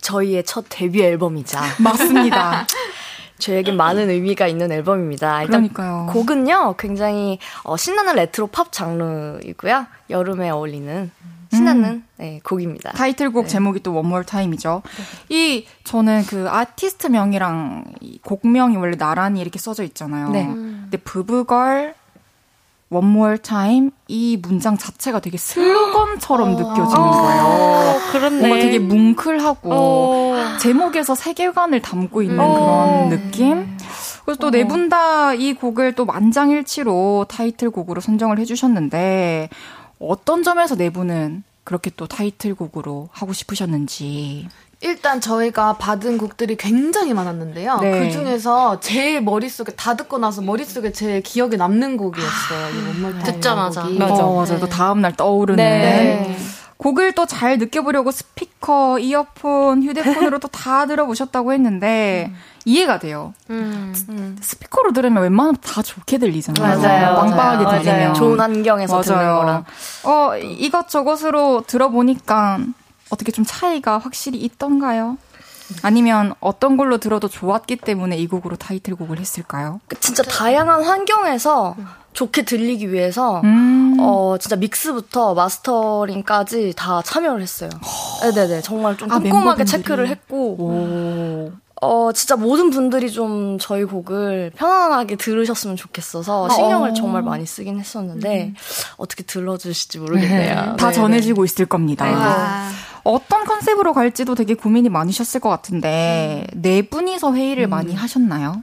저희의 첫 데뷔 앨범이자 <laughs> 맞습니다. <laughs> 저에겐 많은 의미가 있는 앨범입니다. 일단 그러니까요. 곡은요 굉장히 어, 신나는 레트로 팝 장르이고요 여름에 어울리는 신나는 네, 곡입니다. 타이틀곡 제목이 또 One More Time이죠. 이 저는 그 아티스트 명이랑 이 곡명이 원래 나란히 이렇게 써져 있잖아요. 네. 근데 부부걸 One More Time 이 문장 자체가 되게 슬로건처럼 느껴지는 거예요. 어, 그렇네. 뭔가 되게 뭉클하고 어. 제목에서 세계관을 담고 있는 어. 그런 느낌. 그래서 또 네 분 다 이 곡을 또 만장일치로 타이틀곡으로 선정을 해주셨는데 어떤 점에서 네 분은 그렇게 또 타이틀곡으로 하고 싶으셨는지. 일단 저희가 받은 곡들이 굉장히 많았는데요. 네. 그 중에서 제일 머릿속에 다 듣고 나서 머릿속에 제일 기억에 남는 곡이었어요. 타임 듣자마자. 곡이. 맞아. 어, 맞아요. 또 다음날 떠오르는. 네. 곡을 또 잘 느껴보려고 스피커, 이어폰, 휴대폰으로 또 다 들어보셨다고 했는데 이해가 돼요. 음. 스피커로 들으면 웬만하면 다 좋게 들리잖아요. 맞아요. 빵빵하게 맞아요. 들리면. 좋은 환경에서 듣는 거랑 어, 이것저것으로 들어보니까 어떻게 좀 차이가 확실히 있던가요? 아니면 어떤 걸로 들어도 좋았기 때문에 이 곡으로 타이틀곡을 했을까요? 그 진짜 다양한 환경에서 좋게 들리기 위해서 음. 어 진짜 믹스부터 마스터링까지 다 참여를 했어요. 네네네 정말 좀 아, 꼼꼼하게 멤버분들이. 체크를 했고 오. 어 진짜 모든 분들이 좀 저희 곡을 편안하게 들으셨으면 좋겠어서 신경을 정말 많이 쓰긴 했었는데 어떻게 들러주실지 모르겠네요. 다 네, 전해지고 있을 겁니다. 아, 어떤 컨셉으로 갈지도 되게 고민이 많으셨을 것 같은데 네 분이서 회의를 많이 하셨나요?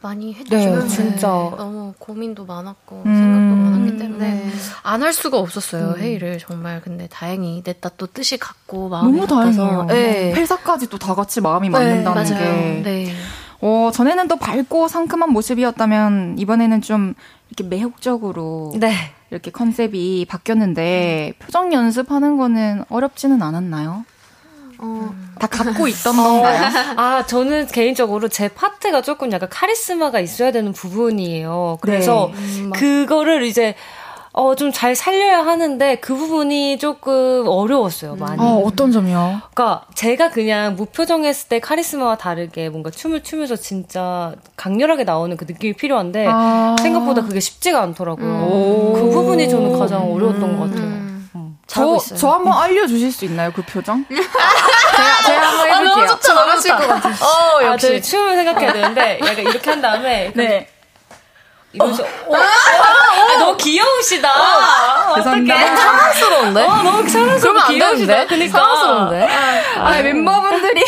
많이 했죠. 네, 진짜. 너무 고민도 많았고 음. 생각도 많았기 때문에 네. 안할 수가 없었어요 회의를 정말. 근데 다행히 냈다 또 뜻이 같고 마음이 너무. 다행이에요. 네. 회사까지 또 다 같이 마음이 맞는다는 맞아요. 게. 네. 어, 전에는 또 밝고 상큼한 모습이었다면 이번에는 좀 이렇게 매혹적으로 네. 이렇게 컨셉이 바뀌었는데 표정 연습하는 거는 어렵지는 않았나요? 다 갖고 있던 건가요? <laughs> 아, 저는 개인적으로 제 파트가 조금 약간 카리스마가 있어야 되는 부분이에요. 그래서 네. 그거를 이제 어, 좀 잘 살려야 하는데 그 부분이 조금 어려웠어요, 많이. 어, 어떤 점이요? 그러니까 제가 그냥 무표정했을 때 카리스마와 다르게 뭔가 춤을 추면서 진짜 강렬하게 나오는 그 느낌이 필요한데 아. 생각보다 그게 쉽지가 않더라고요. 그 부분이 저는 가장 어려웠던 것 같아요. 음. 저, 저 한번 알려주실 수 있나요, 그 표정? <laughs> 제가, 제가 한번 해볼게요. 좋다, 너무 좋다. 것 같아. 어, 아, 역시. 저희 춤을 생각해야 되는데 약간 이렇게 한 다음에 네. 이러면서 어, 아, 너무 귀여우시다. 죄송합니다. 어떡해. 사랑스러운데? 어, 너무 사랑스럽고 그러면 안 귀여우시다. 되는데? 그러니까. 사랑스러운데? 아, 멤버분들이.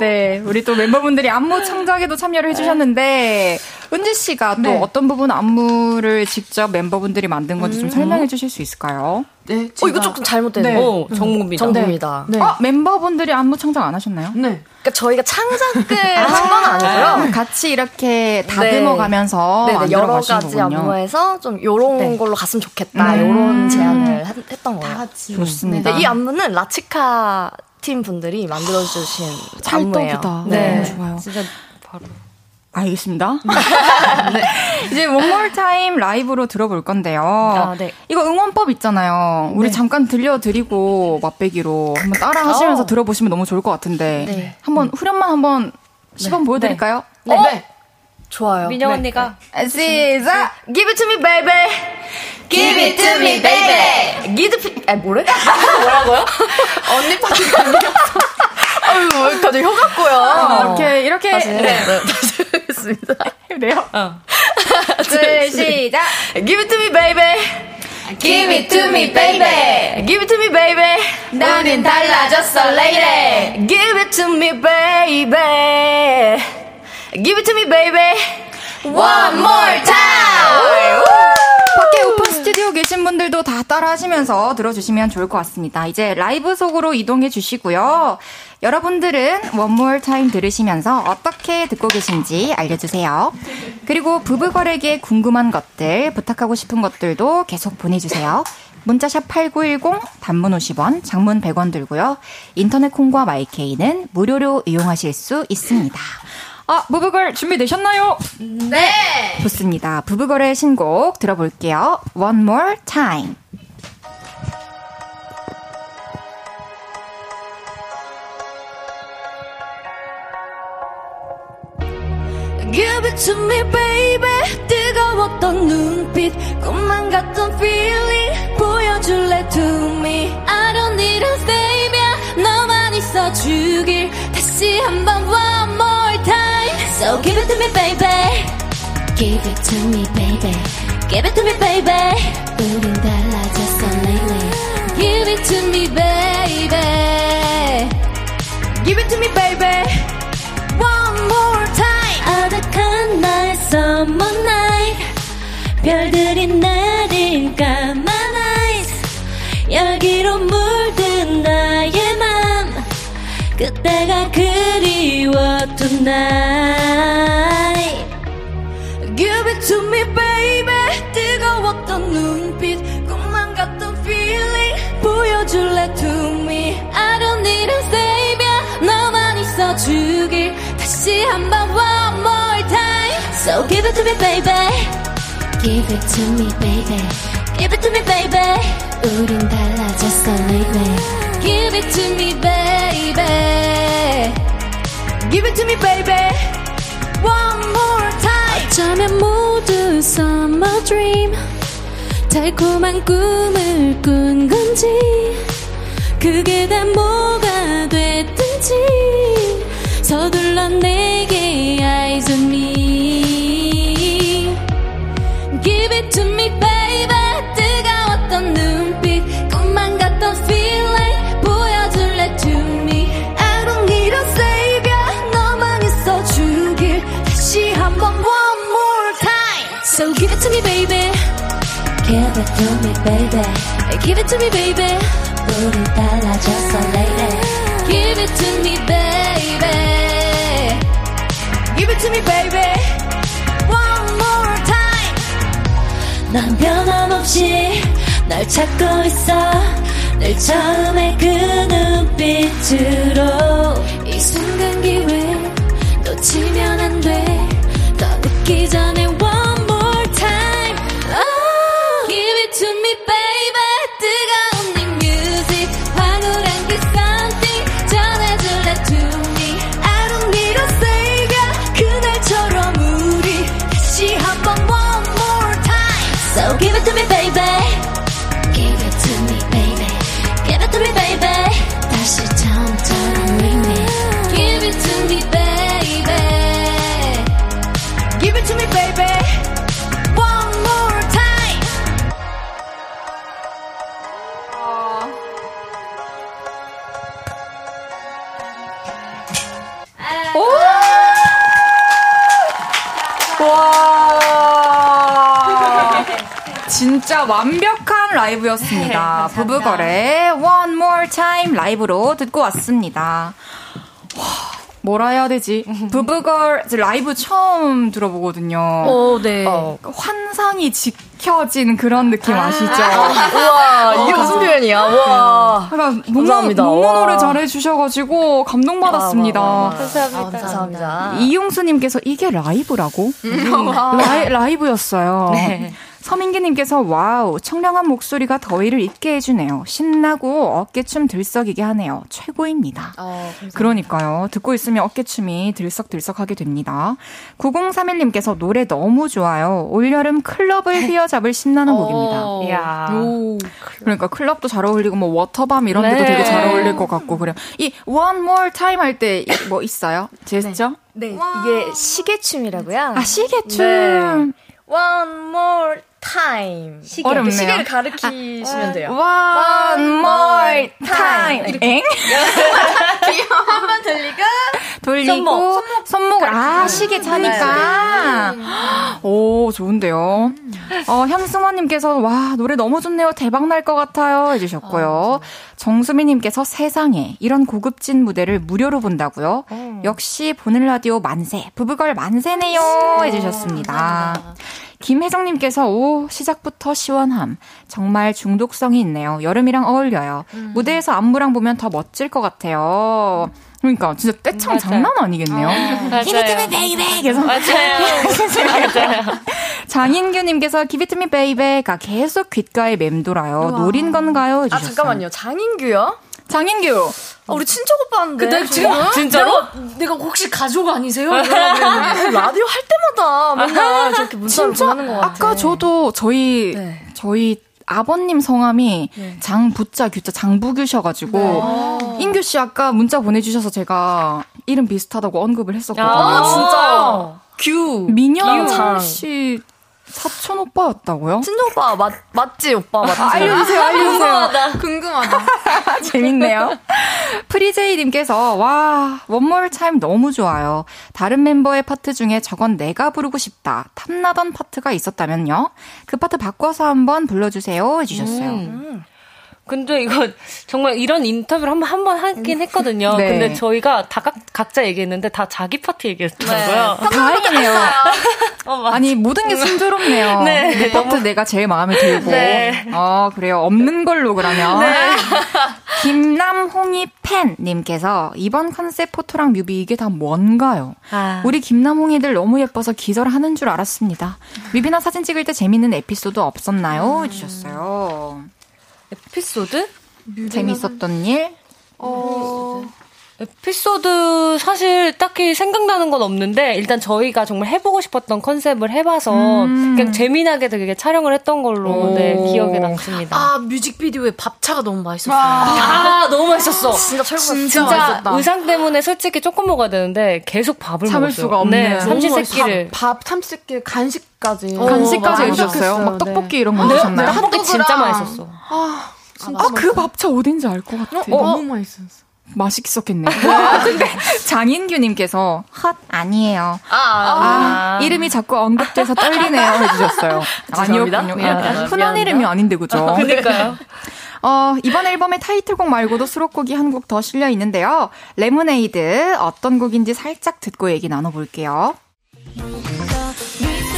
네, 우리 또 멤버분들이 안무 창작에도 참여를 해주셨는데, 은지 씨가 또 네. 어떤 부분 안무를 직접 멤버분들이 만든 건지 좀 설명해 주실 수 있을까요? 네, 어, 이거 조금 잘못됐네. 네. 어, 정국입니다. 정답입니다. 네. 어, 멤버분들이 안무 창작 안 하셨나요? 네. 그러니까 저희가 창작을 <laughs> 한 건 아니고요. 같이 이렇게 다듬어 가면서 네, 네, 여러 가지 거군요. 안무에서 좀 요런 네. 걸로 갔으면 좋겠다. 음. 요런 제안을 했, 했던 거예요. 같이. 좋습니다. 네, 이 안무는 라치카 팀 분들이 만들어주신 안무예요. 찰떡이다. 네. 너무 좋아요. 진짜 바로. 알겠습니다. <laughs> 네. 이제 원몰 타임 라이브로 들어볼 건데요. 아, 네. 이거 응원법 있잖아요. 우리 잠깐 들려드리고 맛배기로 한번 따라 하시면서 들어보시면 너무 좋을 것 같은데 네. 한번 후렴만 한번 시범 보여드릴까요? 네. 좋아요. 민영 언니가 시작! Give it to me, baby. Give it to me, baby. Give it to me. 아, 뭐래? 뭐라고요? 언니 파트 아니었어. 아유, 왜 갑자기 혀 같고요. 이렇게 이렇게 다시, 네. 네, 다시 하겠습니다. 그래요. 둘, 시작. Give it to me, baby. Give it to me, baby. Give it to me, baby. 나는 달라졌어, lady. Give it to me, baby. Give it to me, baby. One more time. 밖에 오픈 스튜디오 계신 분들도 다 따라 하시면서 들어주시면 좋을 것 같습니다. 이제 라이브 속으로 이동해 주시고요. 여러분들은 one more time 들으시면서 어떻게 듣고 계신지 알려주세요. 그리고 브브걸에게 궁금한 것들, 부탁하고 싶은 것들도 계속 보내주세요. 문자샵 8910, 단문 50원, 장문 100원 들고요. 인터넷 콩과 마이케이는 무료로 이용하실 수 있습니다. 아, 브브걸 준비되셨나요? 네. 좋습니다. 부부걸의 신곡 들어볼게요. One more time. Give it to me, baby. 뜨거웠던 눈빛, 꿈만 같던 feeling. 보여줄래 to me. I don't need a savior. 너만 있어주길. 다시 한번 time. So give it to me, baby. Give it to me, baby. Give it to me, baby. 우린 달라졌어 lately. Give it to me, baby. Give it to me, baby. One more time 아득한 나의 summer night 별들이 내린 까만 eyes 여기로 물든 나의 맘 그때가 그리워 tonight Give it to me, baby. 뜨거웠던 눈빛, 꿈만 같던 feeling. 보여줄래 to me I don't need a savior 너만 있어주길 다시 한번 one more time So give it to me baby Give it to me baby Give it to me baby 우린 달라졌어 lately Give it to me baby Give it to me, baby. One more time. 어쩌면 모두 summer dream 달콤한 꿈을 꾼 건지 그게 다 뭐가 됐든지 서둘러 내게 eyes on me Give it to me baby Give it to me baby Give it to me baby 우리 달라졌어 lady Give it to me baby Give it to me, baby. One more time. 난 변함없이 날 찾고 있어 늘 처음에 그 눈빛으로 이 순간 기회 놓치면 안 돼 더 늦기 전에 진짜 완벽한 라이브였습니다. 부부걸의 One More Time 라이브로 듣고 왔습니다. 와, 뭐라 해야 되지? <laughs> 부부걸 라이브 처음 들어보거든요. 어, 네. 환상이 지켜진 그런 느낌 아시죠? 우와, 이게 무슨 표현이야? 와. 약간 너무, 감사합니다. 너무 와. 노래 잘해주셔가지고 감동받았습니다. 감사합니다. 감사합니다. 이용수님께서 이게 라이브라고? <laughs> 라이, 라이브였어요. 서민기님께서 와우 청량한 목소리가 더위를 잊게 해주네요. 신나고 어깨춤 들썩이게 하네요. 최고입니다. 그러니까요. 듣고 있으면 어깨춤이 들썩들썩하게 됩니다. 9031님께서 노래 너무 좋아요. 올여름 클럽을 <laughs> 휘어잡을 신나는 곡입니다. 이야. 그러니까 클럽도 잘 어울리고 뭐 워터밤 이런 데도 네. 되게 잘 어울릴 것 같고 그래요. 이 one more time 할 때 뭐 있어요? 제스처? 네, 이게 시계춤이라고요? 아 시계춤. One more time. 시계. 어렵네요. 시계를 가르치시면 돼요. One more time. 엥? <laughs> 한번 들리고 돌리고 손목, 을 아, 시계 차니까. 오, 좋은데요. 어, 향승화님께서 와, 노래 너무 좋네요. 대박 날 것 같아요. 해주셨고요. 정수미님께서 세상에 이런 고급진 무대를 무료로 본다고요. 역시 보는 라디오 만세, 브브걸 만세네요. 해주셨습니다. 김혜정님께서 오 시작부터 시원함 정말 중독성이 있네요 여름이랑 어울려요 무대에서 안무랑 보면 더 멋질 것 같아요 그러니까 진짜 떼창 장난 아니겠네요 맞아요. baby 계속 맞아요. <laughs> 장인규님께서 기비트미 베이베가 계속 귓가에 맴돌아요 노린 건가요? 아 해주셨어요. 잠깐만요. 장인규요? 장인규 아, 우리 친척 오빠인데. 근데 지금 진짜로? 내가, 내가 혹시 가족 아니세요? 라디오 할 때마다 맨날 저렇게 문자를 보내는 것 같아. 아까 저도 저희 네. 저희 아버님 성함이 장부자 규자 장부규셔가지고 인규 씨 아까 문자 보내주셔서 제가 이름 비슷하다고 언급을 했었거든요. 아, 진짜. 규. 민영 장. 씨 사촌 오빠였다고요? 친정 오빠 맞 맞지 오빠 맞지? 알려주세요, 알려주세요. 궁금하다. <laughs> 재밌네요. 프리제이님께서 와 One More Time 너무 좋아요. 다른 멤버의 파트 중에 저건 내가 부르고 싶다. 탐나던 파트가 있었다면요. 그 파트 바꿔서 한번 불러주세요 해주셨어요. 음. 근데 이거 정말 이런 인터뷰를 한번 한번 하긴 했거든요. 네. 근데 저희가 다 각, 각자 얘기했는데 다 자기 파트 얘기했더라고요. 다행이네요. <laughs> 어, 맞- 아니 모든 게 순조롭네요. <laughs> 네. 내 파트 내가 제일 마음에 들고. 네. 어 그래요. 없는 걸로 그러면. <laughs> 김남홍이 팬님께서 이번 concept photo랑 뮤비 이게 다 뭔가요? 아. 우리 김남홍이들 너무 예뻐서 기절하는 줄 알았습니다. 뮤비나 사진 찍을 때 재밌는 에피소드 없었나요? 해주셨어요. 에피소드? 재밌었던 일? 에피소드 사실 딱히 생각나는 건 없는데 일단 저희가 정말 해보고 싶었던 컨셉을 해봐서 그냥 재미나게 되게 촬영을 했던 걸로 네, 기억에 남습니다. 아 뮤직비디오에 밥차가 너무 맛있었어요. 아, 너무 맛있었어. 진짜 최고였어. 진짜 의상 때문에 솔직히 조금 먹어야 되는데 계속 밥을 참을 먹었어요. 수가 없네요. 네, 삼시세끼를. 밥, 참새끼, 간식까지. 간식까지 어, 해주셨어요? 막 만족했어요. 떡볶이 이런 네, 거 해주셨나요? 떡볶이 진짜 맛있었어. 아, 그 밥차 어딘지 알 것 같아. 너무 맛있었어. 맛있었겠네. <laughs> 아, 근데 장인규님께서 헛 아니에요. 아, 이름이 자꾸 언급돼서 떨리네요 해주셨어요. <laughs> 아니었군요. 미안하다. 흔한. 이름이 아닌데 그죠? 그러니까요. <laughs> 어, 이번 앨범의 타이틀곡 말고도 수록곡이 한 곡 더 실려 있는데요. 레모네이드 어떤 곡인지 살짝 듣고 얘기 나눠볼게요.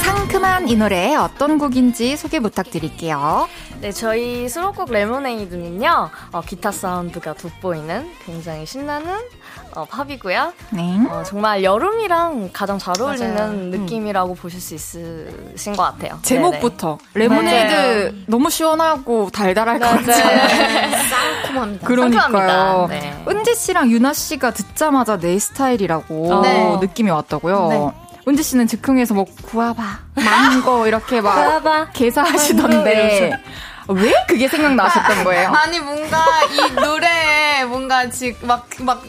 상큼한 이 노래 어떤 곡인지 소개 부탁드릴게요. 네, 저희 수록곡 레모네이드는요, 어, 기타 사운드가 돋보이는 굉장히 신나는 어, 팝이고요. 네. 어, 정말 여름이랑 가장 잘 어울리는 맞아요. 느낌이라고 음. 보실 수 있으신 것 같아요. 제목부터 네네. 레모네이드 맞아요. 너무 시원하고 달달할 것 같아요. <laughs> 상큼합니다. 그러니까요. 네. 은지 씨랑 유나 씨가 듣자마자 내 스타일이라고 네. 느낌이 왔다고요. 네. 은지 씨는 즉흥해서 뭐 구아바, 망고 이렇게 막 구아바, 개사하시던데 왜 그게 생각나셨던 거예요? 아니 뭔가 이 노래에 뭔가 지금 막막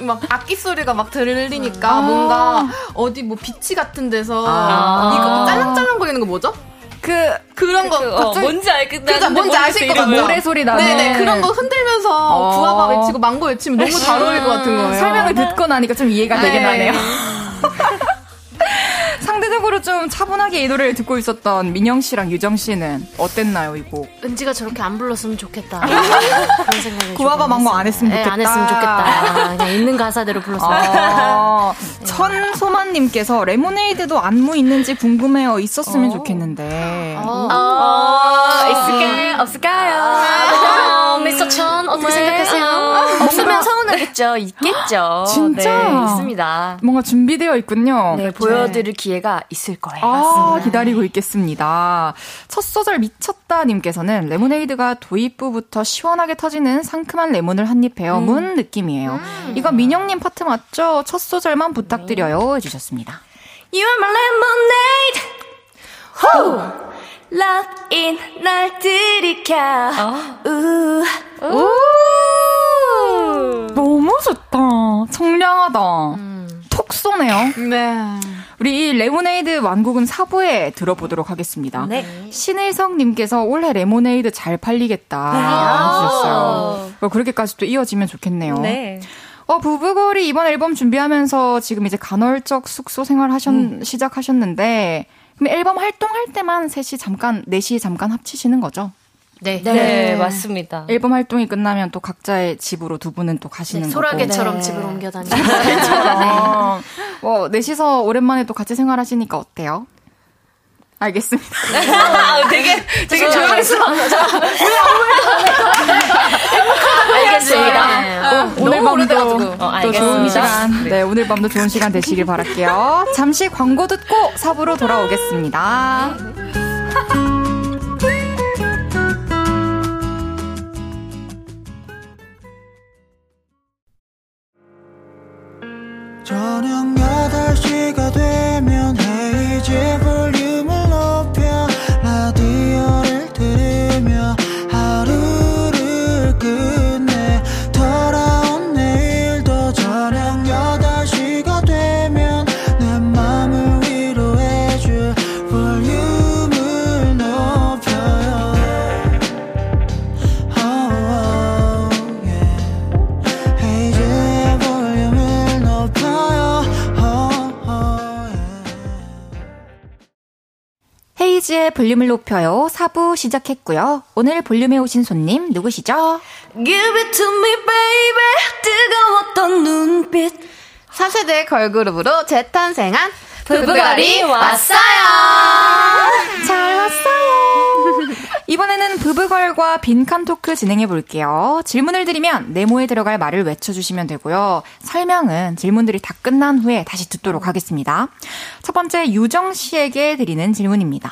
막 악기 소리가 막 들리니까 아~ 뭔가 어디 뭐 비치 같은 데서 아~ 이거 짤랑짤랑 거리는 거 뭐죠? 그 그런 거 그, 그, 어, 뭔지 알겠 그죠 뭔지 아실 것 같아요. 모래 소리 나는 네네 그런 거 흔들면서 어. 구아바 외치고 망고 외치면 너무 잘 어울릴 것 같은 거예요. 설명을 듣고 나니까 좀 이해가 되긴 네. 하네요. <laughs> 상대적으로 좀 차분하게 이 노래를 듣고 있었던 민영 씨랑 유정 씨는 어땠나요, 이 곡? 은지가 저렇게 안 불렀으면 좋겠다. <laughs> 그런 생각이 구아바 망고 안 했으면 좋겠다. 네, 안 했으면 좋겠다. 그냥 있는 가사대로 불렀으면 아, <laughs> 천소만님께서 레모네이드도 안무 있는지 궁금해요. 있었으면 어. 좋겠는데. 어. 어. 있을까요? 없을까요? 아, 미스터 천 어떻게 생각하세요? 없으면 서 운하겠죠. 있겠죠. <gasps> 진짜 네, 있습니다. 뭔가 준비되어 있군요. 네, 보여드릴 기회가 있을 거예요. 아, 맞습니다. 기다리고 있겠습니다. 첫 소절 미쳤다 님께서는 레모네이드가 도입부부터 시원하게 터지는 상큼한 레몬을 한 입 베어문 음. 느낌이에요. 음. 이거 민영님 파트 맞죠? 첫 소절만 부탁드려요. 해주셨습니다. You are my lemonade. 호! In 날 들이켜. 어? 우. 우. 너무 좋다. 청량하다. 음. 톡 쏘네요. 네. 우리 레모네이드 완곡은 4부에 들어보도록 하겠습니다. 네. 신혜성님께서 올해 레모네이드 잘 팔리겠다 해주셨어요. 아~ 그렇게까지 또 이어지면 좋겠네요. 네. 어, 브브걸이 이번 앨범 준비하면서 지금 이제 간헐적 숙소 생활 하셨, 음. 시작하셨는데, 그럼 앨범 활동할 때만 셋이 잠깐, 넷이 잠깐 합치시는 거죠? 네. 네. 네. 맞습니다. 앨범 활동이 끝나면 또 각자의 집으로 두 분은 또 가시는 네. 소라게처럼 네. 집을 옮겨 다니고. 소라게처럼. <laughs> 뭐, 넷이서 오랜만에 또 같이 생활하시니까 어때요? 알겠습니다. 아, 되게, 되게 조용했어. 알겠습니다. 네. 어, 오늘 밤도 어, 또 좋은 시간, 네, 오늘 밤도 좋은 시간 되시길 바랄게요. 잠시 광고 듣고 사부로 돌아오겠습니다. 저녁 8시가 되 볼륨을 높여요. 4부 시작했고요. 오늘 볼륨에 오신 손님 누구시죠? Give it to me baby 뜨거웠던 눈빛 4세대 걸그룹으로 재탄생한 부부걸이 왔어요 잘 왔어요. 이번에는 부부걸과 빈칸 토크 진행해 볼게요. 질문을 드리면 네모에 들어갈 말을 외쳐주시면 되고요. 설명은 질문들이 다 끝난 후에 다시 듣도록 하겠습니다. 첫 번째 유정 씨에게 드리는 질문입니다.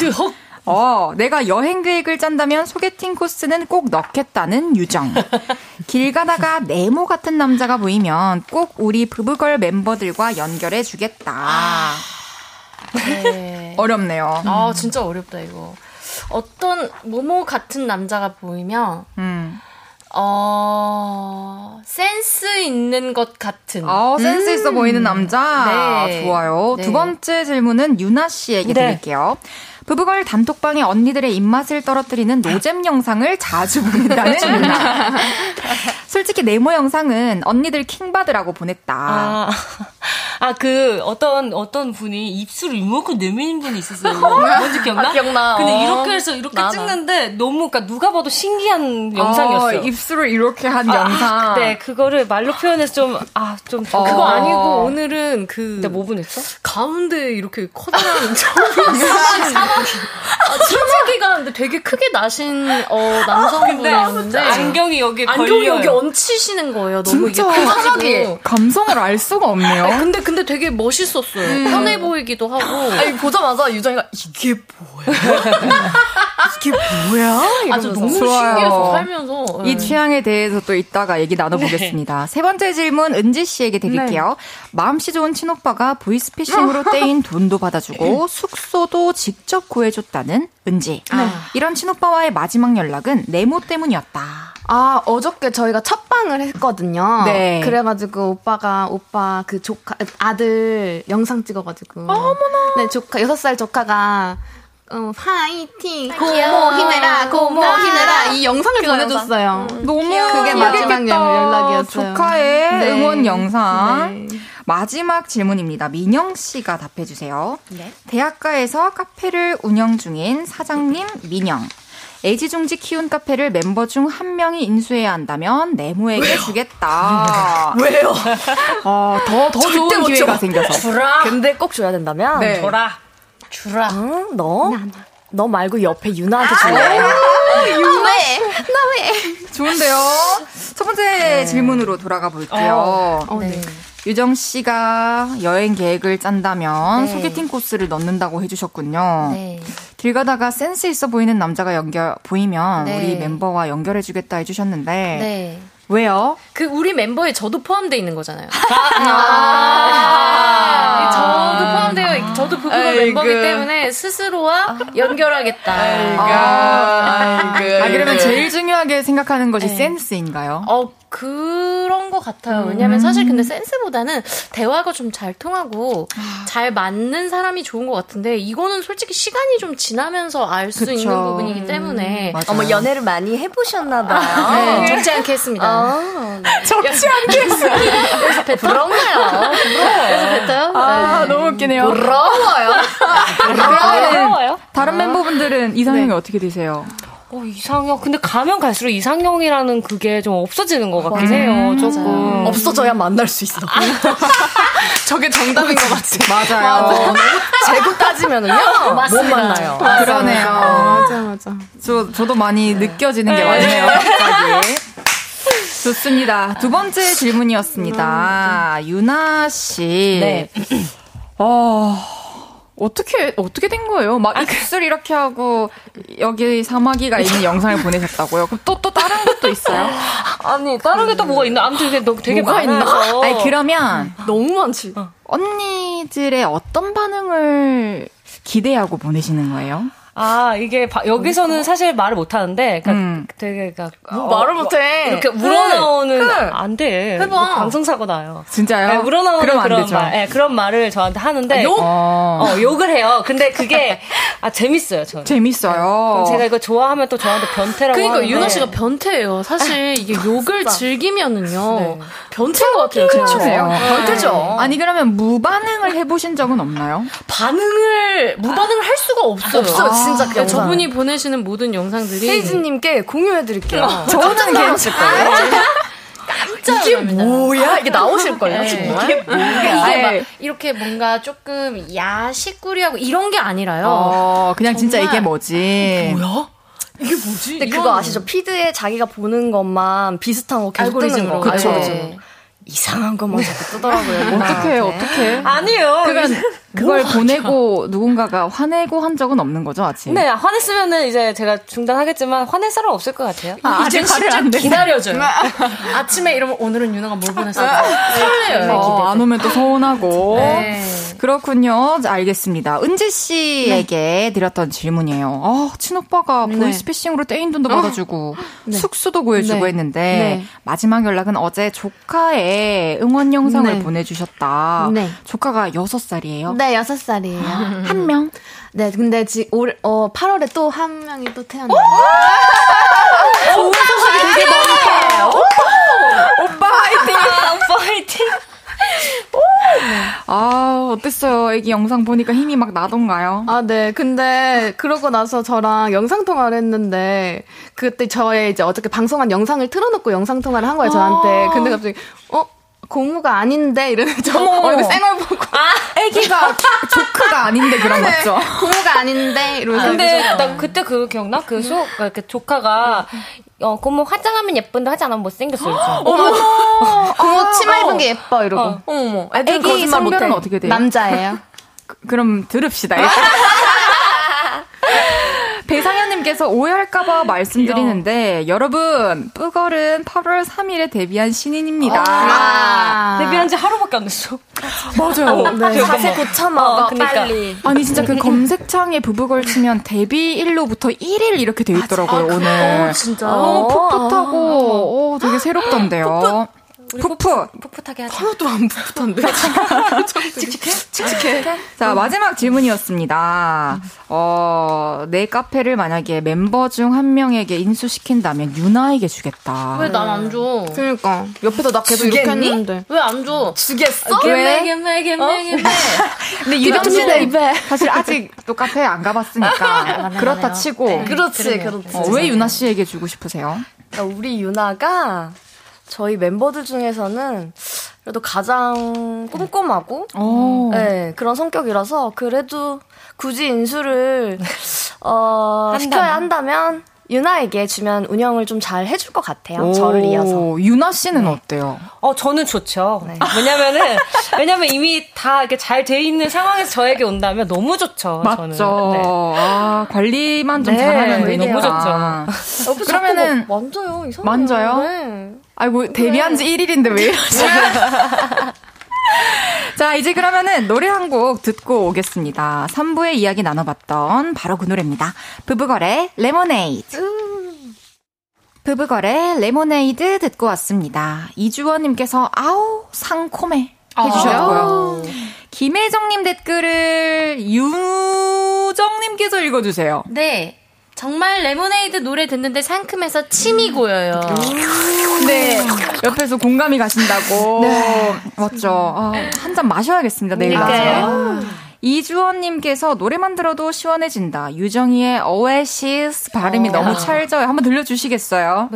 어, 내가 여행 계획을 짠다면 소개팅 코스는 꼭 넣겠다는 유정. 길 가다가 네모 같은 남자가 보이면 꼭 우리 부부걸 멤버들과 연결해 주겠다. 네. 어렵네요. 아, 진짜 어렵다, 이거. 어떤 모모 같은 남자가 보이면, 음. 어, 센스 있는 것 같은. 어, 센스 있어 보이는 남자. 네. 좋아요. 네. 두 번째 질문은 유나 씨에게 네. 드릴게요. 부부걸 단톡방에 언니들의 입맛을 떨어뜨리는 <laughs> 노잼 영상을 자주 보낸다는 유나. <laughs> 솔직히 네모 영상은 언니들 킹받으라고 보냈다. 아. 아, 그, 어떤, 어떤 분이 입술을 이만큼 내미는 분이 있었어요. <laughs> 뭔지 기억나? 아, 기억나. 근데 어. 이렇게 해서 이렇게 나나. 찍는데 너무, 그니까 누가 봐도 신기한 영상이었어요. 어, 입술을 이렇게 한 아, 영상. 네, 그거를 말로 표현해서 좀, 아, 좀. 어. 그거 아니고 오늘은 그 근데 뭐 분했어? 가운데 이렇게 커다란 사 마귀가 근데 되게 크게 나신 어, 남성분이었는데 안경이 여기 안경이 걸려요. 여기 얹히시는 거예요. 너무 진짜 이게 커가지고. 감성을 알 수가 없네요. 아니, 근데 근데 되게 멋있었어요. 편해 보이기도 하고. 아니 보자마자 유정이가 이게 뭐야? <laughs> 이게 뭐야? 아주 이러면서. 너무 좋아요. 신기해서 살면서 이 네. 취향에 대해서 또 이따가 얘기 나눠보겠습니다. 세 번째 질문 은지 씨에게 드릴게요. 마음씨 좋은 친오빠가 보이스피싱으로 <laughs> 떼인 돈도 받아주고 숙소도 직접 구해줬다는 은지. 이런 친오빠와의 마지막 연락은 네모 때문이었다. 아, 어저께 저희가 첫 방을 했거든요. 네. 그래가지고 오빠가, 오빠 그 조카, 아들 영상 찍어가지고. 어머나. 네, 조카, 여섯 살 조카가, 어, 파이팅, 고모 힘내라, 고모 힘내라, 이 영상을 보내줬어요. 너무 그게 마지막 연락이었어요. 조카의 네. 응원 영상. 네. 마지막 질문입니다. 민영 씨가 답해 주세요. 대학가에서 카페를 운영 중인 사장님 민영. 애지중지 키운 카페를 멤버 중 한 명이 인수해야 한다면 네모에게 주겠다. <laughs> 왜요? 어, 더, 더 좋은 못 기회가 줘. 생겨서. <laughs> 주라. 근데 꼭 줘야 된다면 네. 줘라. 주라. 응, 너? 너 말고 옆에 유나한테 줄래? 좋은데요? 첫 번째 질문으로 돌아가 볼게요. 어, 네. 유정 씨가 여행 계획을 짠다면 네. 소개팅 코스를 넣는다고 해주셨군요. 네. 길 가다가 센스 있어 보이는 남자가 연결 보이면 네. 우리 멤버와 연결해주겠다 해주셨는데 네. 왜요? 그 우리 멤버에 저도 포함되어 있는 거잖아요. 아. 저도 포함되어, 저도 부부가 아이고. 멤버이기 때문에 스스로와 연결하겠다. 아, 아, 그러면 제일 중요하게 생각하는 것이 네. 센스인가요? 어, 그런 것 같아요. 왜냐면 사실 근데 센스보다는 대화가 좀 잘 통하고 잘 맞는 사람이 좋은 것 같은데 이거는 솔직히 시간이 좀 지나면서 알 수. 있는 부분이기 때문에 맞아요. 어머 연애를 많이 해보셨나 봐요. 네, 적지 않겠습니다. 어, 네. 적지 않겠어요. 그래서 뱉어요? 부럽네요. 그래서 뱉어요? 아, 네. 너무 웃기네요. 부러워요. 부러워요? 다른 멤버분들은 이상형이 어떻게 되세요? 어, 이상형. 근데 가면 갈수록 이상형이라는 그게 좀 없어지는 것 같긴 해요, 조금. 없어져야 만날 수 있어. <laughs> 저게 정답인 것 같아. 맞아요. 재고 따지면은요 못 만나요. 그러네요. 맞아, 맞아. 저, 저도 많이 느껴지는 게 많네요, <laughs> 갑자기. 좋습니다. 두 번째 질문이었습니다. 유나 씨. 네. 어, 어떻게, 어떻게 된 거예요? 막 입술 이렇게 하고, 여기 사마귀가 있는 영상을 보내셨다고요? 그럼 또, 또 다른 것도 있어요? 아니, 다른 게 또 뭐가 있나? 아무튼 너 되게 뭐가 많아서. 아니, 그러면, 너무 많지. 언니들의 어떤 반응을 기대하고 보내시는 거예요? 아, 이게 바- 여기서는 사실 말을 못 하는데, 그러니까 음. 되게, 그러니까 뭐 말을 못해. 이렇게 해. 우러나오는, 해. 안 돼. 해봐. 뭐 방송 사고 나요. 진짜요? 네, 우러나오는 그런 되죠. 말, 네, 그런 말을 저한테 하는데, 욕? 어, 어, 욕을 해요. 근데 그게, 아, 재밌어요, 저는. 재밌어요. 그럼 제가 이거 좋아하면 또 저한테 변태라고 그러니까 하는데. 유나 씨가 변태예요. 사실 이게 욕을 즐기면은요 네. 변태인 것 같아요. 그렇죠. 변태죠. 아니 그러면 무반응을 해보신 적은 없나요? 반응을 무반응을 할 수가 없어요. 없어요, 진짜 그 그러니까 영상. 저분이 보내시는 모든 영상들이 헤이즈님께 공유해드릴게요. 저는 괜찮을까요? 이게 뭐야? 이게 나오실걸요, 네. 정말? 이게 막 네. 이렇게 뭔가 조금 야식꾸리하고 이런 게 아니라요. 어, 그냥 진짜. 이게 뭐지? 뭐야? 이게 뭐지? 근데 그거 아시죠? 피드에 자기가 보는 것만 비슷한 거 계속 뜨는 알고리즘으로. 거. 그쵸. 알고리즘. 이상한 것만 자꾸 뜨더라고요. 어떻게 어떻게? 아니요. 그러면 그걸 보내고 누군가가 화내고 한 적은 없는 거죠, 아직? 네, 화냈으면은 이제 제가 중단하겠지만 화낼 사람 없을 것 같아요. 아, 안 내. 기다려줘요. 아침에 이러면 오늘은 유나가 뭘 보냈어? 설레요. 어, 안 오면 또 서운하고. 네. 그렇군요. 자, 알겠습니다. 은지 씨에게 드렸던 질문이에요. 아, 친오빠가 보이스피싱으로 떼인 돈도 받아주고 숙소도 구해주고 네. 했는데 네. 마지막 연락은 어제 조카의 응원 영상을 네. 보내주셨다. 네. 조카가 6살이에요. 네, 여섯 살이에요. <laughs> 한 명? 네, 근데 지, 올, 어, 8월에 또 한 명이 또 태어나요. <laughs> 좋은 소식이 되게 많다. 오빠 화이팅! <laughs> 오빠 화이팅! 어땠어요? 애기 영상 보니까 힘이 막 나던가요? 아, 네. 근데 그러고 나서 저랑 영상 통화를 했는데 그때 저의 이제 어저께 방송한 영상을 틀어놓고 영상 통화를 한 거예요, 저한테. 근데 갑자기 어? 고무가 아닌데 이러는 저 얼굴 쌩얼 보고 아, 애기가 조크가 아닌데 그런 네. 거죠. 고무가 아닌데 이러면서 근데 나 그때 그 기억나? 그 수, 그 조카가 어, 고모 화장하면 예쁜데 화장 안 하면 못생겼어. 이러죠. <gasps> 고무 치마 입은 게 예뻐 이러고 어. 어머머. 애기 거짓말 성별은 못해. 어떻게 돼요? 남자예요. <laughs> 그 럼 들읍시다. 일단. <laughs> <laughs> 배상현님께서 오해할까봐 말씀드리는데 여러분 뿌걸은 8월 3일에 데뷔한 신인입니다. 아. 데뷔한 지 하루밖에 안 됐어. 맞아요. 자세 고쳐 먹어 어, 그러니까. 빨리. 아니 진짜 그 검색창에 부부걸 치면 데뷔 일로부터 1일 이렇게 돼 있더라고요 오늘. 진짜. 너무 풋풋하고 오, 되게 새롭던데요. 풋풋. 풋풋하게 하자. 하나도 안 풋풋한데. <laughs> 자, 마지막 질문이었습니다. 어, 내 카페를 만약에 멤버 중 한 명에게 인수시킨다면 유나에게 주겠다. 왜 난 안 줘? 그러니까 옆에서 나 계속 이렇게 주겠니? 했는데. 왜 안 줘? 주겠어? 왜? gem매 gem매 gem매. 근데 유나 씨는 사실 아직 또 카페에 안 가봤으니까 <laughs> 그렇다 치고 그렇지, 그렇지. 어, 왜 유나 씨에게 주고 싶으세요? 그러니까 우리 유나가 저희 멤버들 중에서는 그래도 가장 꼼꼼하고 오. 네, 그런 성격이라서 그래도 굳이 인수를 어? 시켜야 한다면 유나에게 주면 운영을 좀 잘 해줄 것 같아요. 저를 이어서. 오, 유나 씨는 어때요? 어, 저는 좋죠. 네. 왜냐면은, 왜냐면 이미 다 이렇게 잘 돼 있는 상황에서 저에게 온다면 너무 좋죠. 맞죠. 저는. 네. 아, 관리만 좀 네, 잘하면 되니까. 너무 좋죠. 옆에 그러면은 만져요. 이상해요. 만져요? 네. 아이고, 데뷔한 지 1일인데 왜 이러지? <laughs> 자, 이제 그러면은 노래 한 곡 듣고 오겠습니다. 3부에 이야기 나눠봤던 바로 그 노래입니다. 브브걸의 레모네이드. 브브걸의 레모네이드 듣고 왔습니다. 이주원님께서 아우 상콤해 해주셨고요. 김혜정님 댓글을 유정님께서 읽어주세요. 네. 정말 레모네이드 노래 듣는데 상큼해서 침이 고여요. 네. 옆에서 공감이 가신다고. 멋져. 아, 한잔 마셔야겠습니다, 내일 가서. 이주원님께서 노래만 들어도 시원해진다. 유정이의 오에시스 발음이 너무 찰져요. 한번 들려주시겠어요?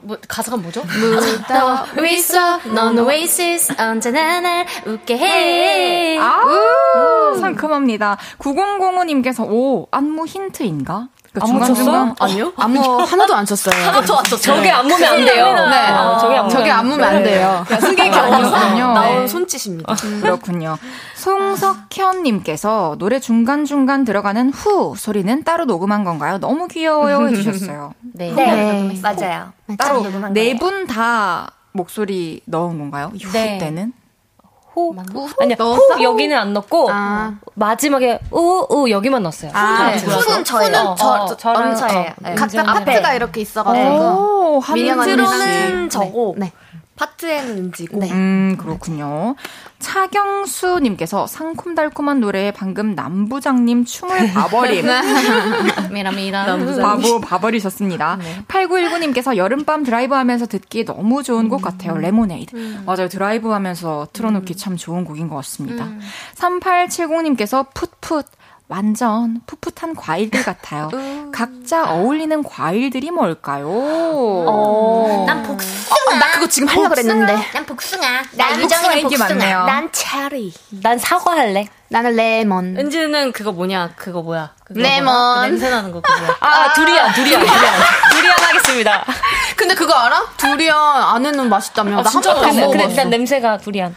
뭐 가사가 뭐죠? 묻어 있어 넌 오에시스 언제나 날 웃게 해. 아우, 상큼합니다. 9005님께서, 오, 안무 힌트인가? 그 안무 중간중간. 아니요? 안무 하나도 안 쳤어요. 하나도 안 쳤어요. 저게 안 보면 안 돼요. 네. 어, 저게 안 저게 안 보면 안 돼요. 승객이 아니었군요. 나온 손짓입니다. 그렇군요. 송석현님께서 노래 중간중간 들어가는 후 소리는 따로 녹음한 건가요? 너무 귀여워요 해주셨어요. <laughs> 네. 네. 맞아요. 따로 네 분 다 목소리 넣은 건가요? 이후 네. 때는? 호. 아니야, 호 여기는 안 넣고, 아. 마지막에 우, 우 여기만 넣었어요. 아, 네. 후는 저예요. 후는 저, 어, 저, 저랑, 엄차예요. 어, 네. 각자 파트가 네. 이렇게 있어가지고. 오, 민영 언니 intro는 씨. 저고 네. 파트에는 은지고 음, 그렇군요. 차경수님께서 상콤달콤한 노래에 방금 남부장님 춤을 <laughs> 봐버림. 미라미라. <laughs> 바보 봐버리셨습니다. 8919님께서 여름밤 드라이브 하면서 듣기 너무 좋은 곡 같아요. 레모네이드. 맞아요. 드라이브 하면서 틀어놓기 참 좋은 곡인 것 같습니다. 3870님께서 풋풋. 완전 풋풋한 과일들 같아요. 각자 어울리는 과일들이 뭘까요? 난 복숭아. 어, 나 그거 지금 하려고 그랬는데. 난 복숭아. 난난 복숭아 유정이 인기 복숭아. 많네요. 난 체리. 난 사과 할래. 나는 레몬. 은지는 그거 뭐냐? 그거 뭐야? 그거 레몬. 그 냄새 나는 거 그거야. 아, 두리안, 두리안, 두리안. 두리안 하겠습니다. 근데 그거 알아? 두리안 안에는 맛있다며. 나한 번도 안 근데, 근데 먹어봤어. 일단 냄새가 두리안.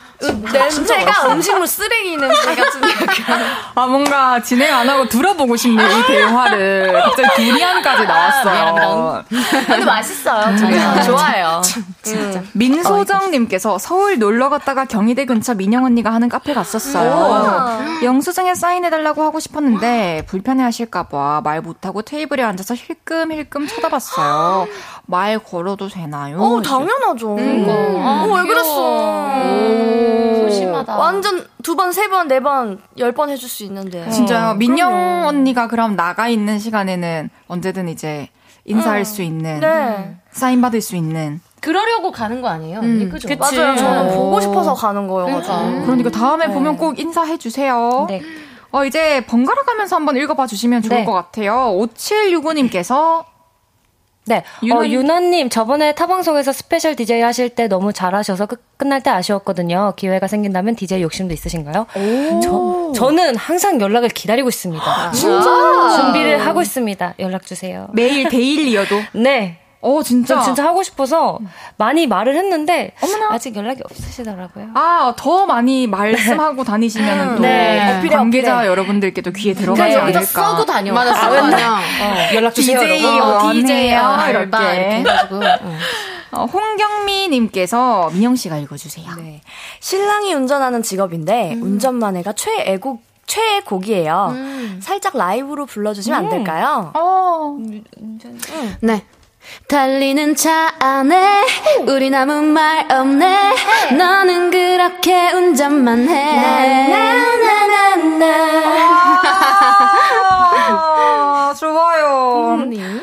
냄새가 음식물 쓰레기 냄새 같은 아, 뭔가 진행 안 하고 들어보고 싶네요, 이 대화를. 갑자기 두리안까지 나왔어요. 근데 맛있어요. 저는 좋아해요. 민소정님께서 서울 놀러 갔다가 경희대 근처 민영 언니가 하는 카페 갔었어요. 영수증에 사인해달라고 하고 싶었는데 불편해 하실까봐 말 못하고 테이블에 앉아서 힐끔힐끔 쳐다봤어요. <gasps> 말 걸어도 되나요? 어, 당연하죠. 어, 왜 그랬어? 소심하다. 완전 두 번, 세 번, 네 번, 열 번 해줄 수 있는데. 진짜요. 민영 언니가 그럼 나가 있는 시간에는 언제든 이제 인사할 수 있는, 네. 사인 받을 수 있는. 그러려고 가는 거 아니에요? 언니? 그죠? 맞아요. 저는 오. 보고 싶어서 가는 거여가지고. 그러니까 다음에 보면 꼭 인사해 주세요. 네. 어, 이제 번갈아 가면서 한번 읽어봐 주시면 좋을 네. 것 같아요. 5765님께서 네. 유나- 어, 유나님, 저번에 타방송에서 special DJ 하실 때 너무 잘하셔서 끝, 끝날 때 아쉬웠거든요. 기회가 생긴다면 DJ 욕심도 있으신가요? 저, 저는 항상 연락을 기다리고 있습니다. 진짜? 준비를 하고 있습니다. 연락 주세요. 매일 daily여도. 네. 어, 진짜. 전 진짜 하고 싶어서 많이 말을 했는데 어머나. 아직 연락이 없으시더라고요. 아, 더 많이 말씀하고 다니시면 또 네. 어필해, 관계자 어필해. 여러분들께도 귀에 들어가지 그래서 않을까. 여기다 써고 다녀. 맞아, 쓰고 그냥. 연락 주세요. DJ 여러분. 어, DJ DJ예요. 알바 이렇게. 이렇게 해가지고. 응. 어, 홍경미님께서 민영 씨가 읽어주세요. 네. 신랑이 운전하는 직업인데 운전만 해가 최애곡 최애 곡이에요. 살짝 라이브로 불러주시면 안 될까요? 어, 네. 달리는 차 안에 우리 아무 말 없네. 너는 그렇게 운전만 해. 아, 좋아요.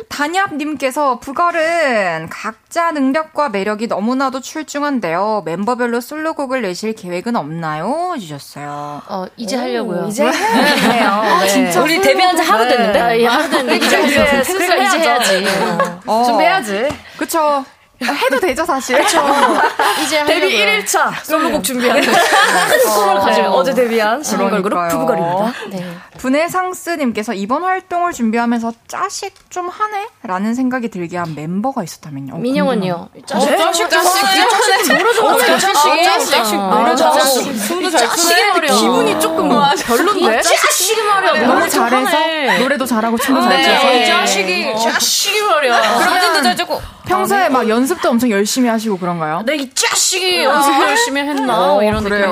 단엽님께서 부걸은 각자 능력과 매력이 너무나도 출중한데요. 멤버별로 솔로곡을 내실 계획은 없나요? 주셨어요. 어, 이제 하려고요. 이제 해요. 네. 진짜 우리 데뷔한 지 하루 됐는데? 아, 예, 하루 됐는데 이제 이제 슬슬 이제 해야지. 어. 준비해야지. 그쵸. 해도 되죠, 사실. 이제 <laughs> 하려고요. 데뷔 1일차 솔로곡 준비하는 큰 꿈을 가지고 어제 데뷔한 신인걸그룹 그러니까요. 부부걸입니다. 네. 분해 상스님께서 이번 활동을 준비하면서 짜식 좀 하네? 라는 생각이 들게 한 멤버가 있었다면요. 어, 민영은요? 짜식, 짜식, 짜식. 모르죠. 짜식, 짜식. 모르죠. 짜식이 말이야. 기분이 조금 별론데? 짜식이 말이야. 너무 잘해서 노래도 잘하고 춤도 잘 춰서 네, 짜식이, 짜식이 말이야. 사진도 잘 찍고. 평소에 막 연 습도 엄청 열심히 하시고 그런가요? 내이 짜식이 연습 열심히 했나? 어, 이런 느낌인데.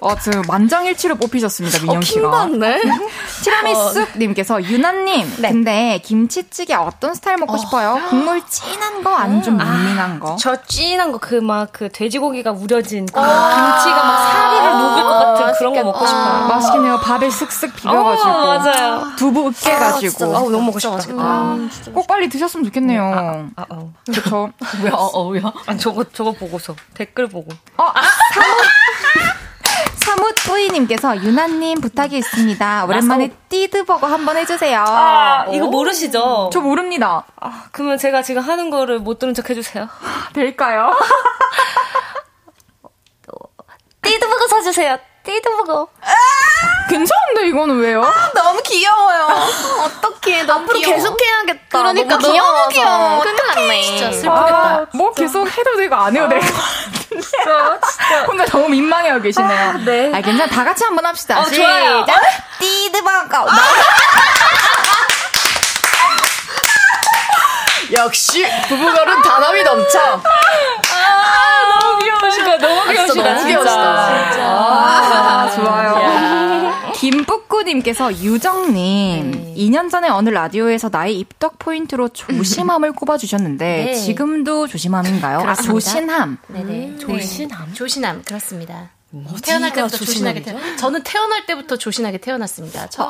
어, 지금 만장일치로 뽑히셨습니다, 민영 씨가. 킹받네. <laughs> 티라미수님께서 유나님, 근데 김치찌개 어떤 스타일 먹고 싶어요? 국물 진한 거, 안좀 밍밍한 거? 저 찐한 거 그 막 그 돼지고기가 우려진 그 김치가 막 사리를 녹을 것 같은 그런 거 먹고 싶어요. 맛있겠네요. 밥에 슥슥 비벼가지고. 어, 맞아요. 두부 으깨가지고. 아우 너무 먹고 싶다. 아, 꼭 빨리 드셨으면 좋겠네요. 아, 어. 그쵸. <laughs> 뭐야? 어, 어, 야. 저거 저거 보고서 댓글 보고. 어, <laughs> 사무토이님께서 유나님 부탁이 있습니다. 오랜만에 띠드버거 한번 해주세요. 아, 이거 모르시죠? 저 모릅니다. 아, 그러면 제가 지금 하는 거를 못 들은 척 해주세요. 될까요? <laughs> 띠드버거 사주세요. 띠드버거. 괜찮은데 이거는 왜요? 너무 귀여워요. 어떡해, 너무 앞으로 귀여워. 계속 해야겠다. 그러니까 너무 귀여워서. 너무 귀여워. 큰일 났네. 진짜 슬프겠다. 아, 뭐 계속 해도 되고 안 해도 될것 같은데. 진짜. 혼자 너무 민망해하고 계시네요. 네. 아, 괜찮아. 다 같이 한번 합시다. 어, 좋아요. 시작. 띠드버거. 역시 부부걸은 단합이 넘쳐. 너무 귀여우시다. 너무 귀여우시다. 너무 귀여우시다. 진짜. 아, 좋아요. 김뿌꾸님께서 유정님, 2년 전에 어느 라디오에서 나의 입덕 포인트로 조심함을 꼽아주셨는데, 네. 지금도 조심함인가요? 아. 조신함. 네네. 조신함. 조신함. 그렇습니다. 태어날 때부터 조신하게 태 저는 태어날 때부터 조신하게 태어났습니다. 저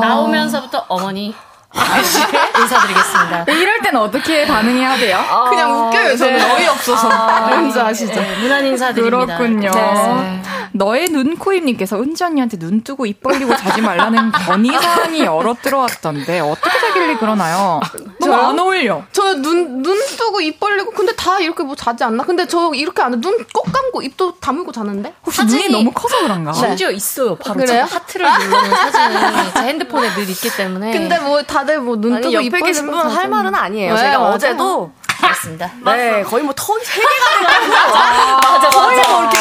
나오면서부터 어머니 인사드리겠습니다. 이럴 때는 어떻게 반응해야 돼요? 그냥 웃겨요. 저는 어이없어서. 뭔지 <laughs> 아시죠? 네, 문안 인사드립니다. 그렇군요. 네. 너의 눈 코입님께서 은지 언니한테 눈 뜨고 입 벌리고 자지 말라는 건의사항이 여러 들어왔던데 어떻게 자길래 그러나요? 너무 안 어울려. 저 눈, 눈 뜨고 입 벌리고, 근데 다 이렇게 뭐 자지 않나? 근데 저 이렇게 안 해. 눈 꼭 감고 입도 다물고 자는데? 혹시 눈이 너무 커서 그런가? 심지어 있어요. 바로 그래요? 하트를 누르는 사진이 제 핸드폰에 늘 있기 때문에. 근데 뭐 다들 뭐 눈 뜨고 입 옆에 벌리고 계신 분은 할 자죠. 말은 아니에요. 네, 제가 맞아요. 어제도 그렇습니다. 네 거의 뭐턴세 개가 돼가지고 맞아 거의 뭐 이렇게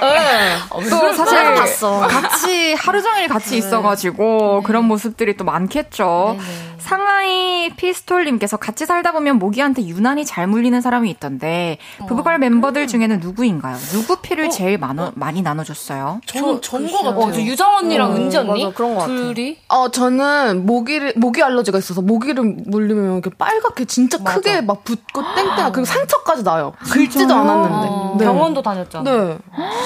네. 또 사실 봤어. 같이 하루 종일 같이 있어가지고 그런 모습들이 또 많겠죠. 상하이 피스톨님께서 같이 살다 보면 모기한테 유난히 잘 물리는 사람이 있던데 부부걸 멤버들 중에는 누구인가요? 누구 피를 제일 많어, 많이 나눠줬어요? 전, 전거 같아요. 어, 저 유정 언니랑 어, 은지 언니? 맞아, 그런 것 같아. 둘이? 어, 저는 모기를, 모기 알러지가 있어서 모기를 물리면 이렇게 빨갛게 진짜 크게 막 붓고 땡땡 그리고 상처까지 나요. 긁지도 않았는데. 네. 병원도 다녔잖아. 네.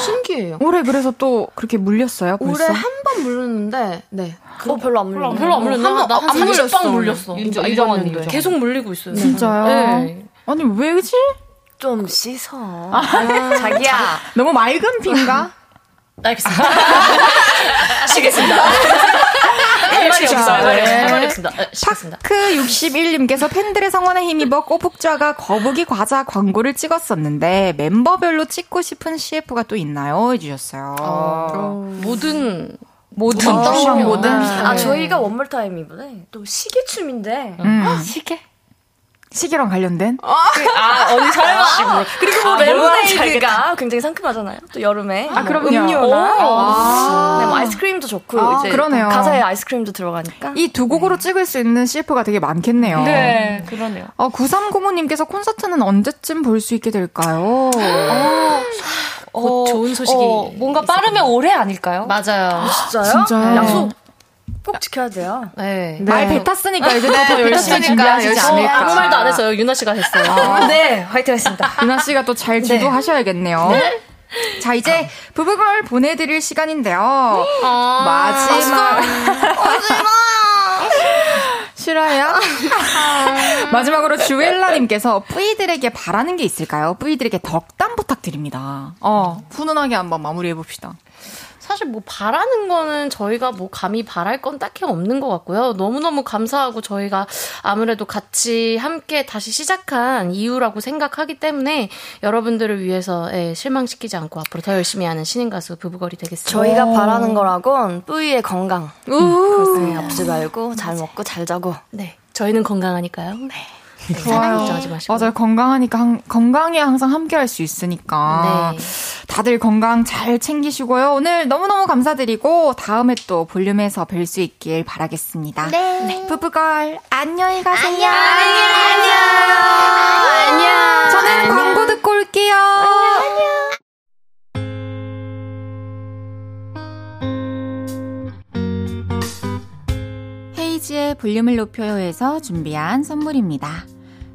신기해요. 올해 그래서 또 그렇게 물렸어요? 벌써? 올해 한 번 물렸는데, 네. 그거 별로 안 물려. 별로 안 물렸나? 한 번- 나한 안 30방 물렸어. 물렸어. 유정- 유정 언니. 계속 물리고 있어요. 진짜요? 네. 아니, 왜지? 좀 씻어. 자기야. 너무 맑은 피인가? <laughs> 알겠습니다. 쉬겠습니다. <laughs> 할 말이 없어. 할 말이 없어. 할 말이 없습니다. 네, 쉬겠습니다. 파크61님께서 팬들의 성원에 힘입어 꼬북좌가 거북이 과자 광고를 찍었었는데 멤버별로 찍고 싶은 CF가 또 있나요? 해주셨어요. 모든 모든 어떤 모든 아 저희가 One More Time 이번에 또 시계춤인데 음. 시계? 시계랑 관련된? 아, 언니 설마. 그리고 뭐 아, 레모네이드가 굉장히 상큼하잖아요. 또 여름에 아, 뭐 그럼요. 음료나 아. 네, 뭐 아이스크림도 좋고 아, 이제 그러네요. 가사에 아이스크림도 들어가니까 이 두 곡으로 찍을 수 있는 CF가 되게 많겠네요. 네, 그러네요. 어, 9305님께서 콘서트는 언제쯤 볼 수 있게 될까요? <gasps> 어, 좋은 소식이 어, 뭔가 빠르면 올해 아닐까요? 맞아요. 진짜요? 진짜요? 약속 꼭 지켜야 돼요. 네. 말 뱉었으니까 이제 더 열심히 준비하시지 않을까. 아무 말도 안 했어요. 유나 씨가 했어요. 네, 화이팅 했습니다. 유나 <laughs> 씨가 또잘 주도하셔야겠네요. 자, 이제 부부걸 보내드릴 시간인데요. 마지막. 싫어요? 마지막으로 주엘라님께서 뿌이들에게 바라는 게 있을까요? 뿌이들에게 덕담 부탁드립니다. 어, 훈훈하게 한번 마무리해봅시다. 사실 뭐 바라는 거는 저희가 뭐 감히 바랄 건 딱히 없는 것 같고요. 너무너무 감사하고 저희가 아무래도 같이 함께 다시 시작한 이유라고 생각하기 때문에 여러분들을 위해서 예, 실망시키지 않고 앞으로 더 열심히 하는 신인 가수 부부걸이 되겠습니다. 저희가 바라는 거라곤 뿌이의 건강. 네, 아프지 말고 잘 먹고 잘 자고. 네. 저희는 건강하니까요. 네. 네, 좋아요. 걱정하지 마시고. 맞아요. 건강하니까, 한- 건강에 항상 함께 할 수 있으니까. 네. 다들 건강 잘 챙기시고요. 오늘 너무너무 감사드리고, 다음에 또 볼륨에서 뵐 수 있길 바라겠습니다. 네. 부부걸, 안녕히 가세요. 안녕. 안녕. 저는 광고 듣고 올게요. 헤이지의 볼륨을 높여요에서 준비한 선물입니다.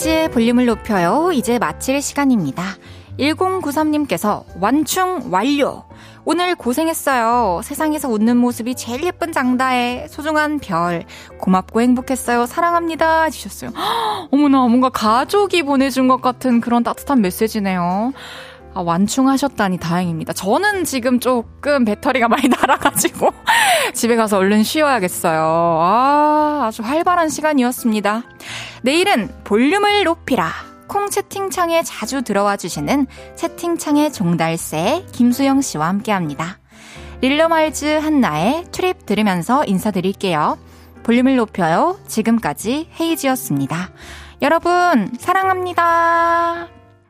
헤이즈의 볼륨을 높여요. 이제 마칠 시간입니다. 1093님께서 완충 완료! 오늘 고생했어요. 세상에서 웃는 모습이 제일 예쁜 장다혜. 소중한 별. 고맙고 행복했어요. 사랑합니다. 해주셨어요. 헉, <gasps> 어머나, 뭔가 가족이 보내준 것 같은 그런 따뜻한 메시지네요. 아, 완충하셨다니 다행입니다. 저는 지금 조금 배터리가 많이 <laughs> 날아가지고 집에 가서 얼른 쉬어야겠어요. 아, 아주 활발한 시간이었습니다. 내일은 볼륨을 높이라. 콩 채팅창에 자주 들어와 주시는 채팅창의 종달새 김수영 씨와 함께 합니다. 릴러말즈 한나의 트립 들으면서 인사드릴게요. 볼륨을 높여요. 지금까지 헤이지였습니다. 여러분, 사랑합니다.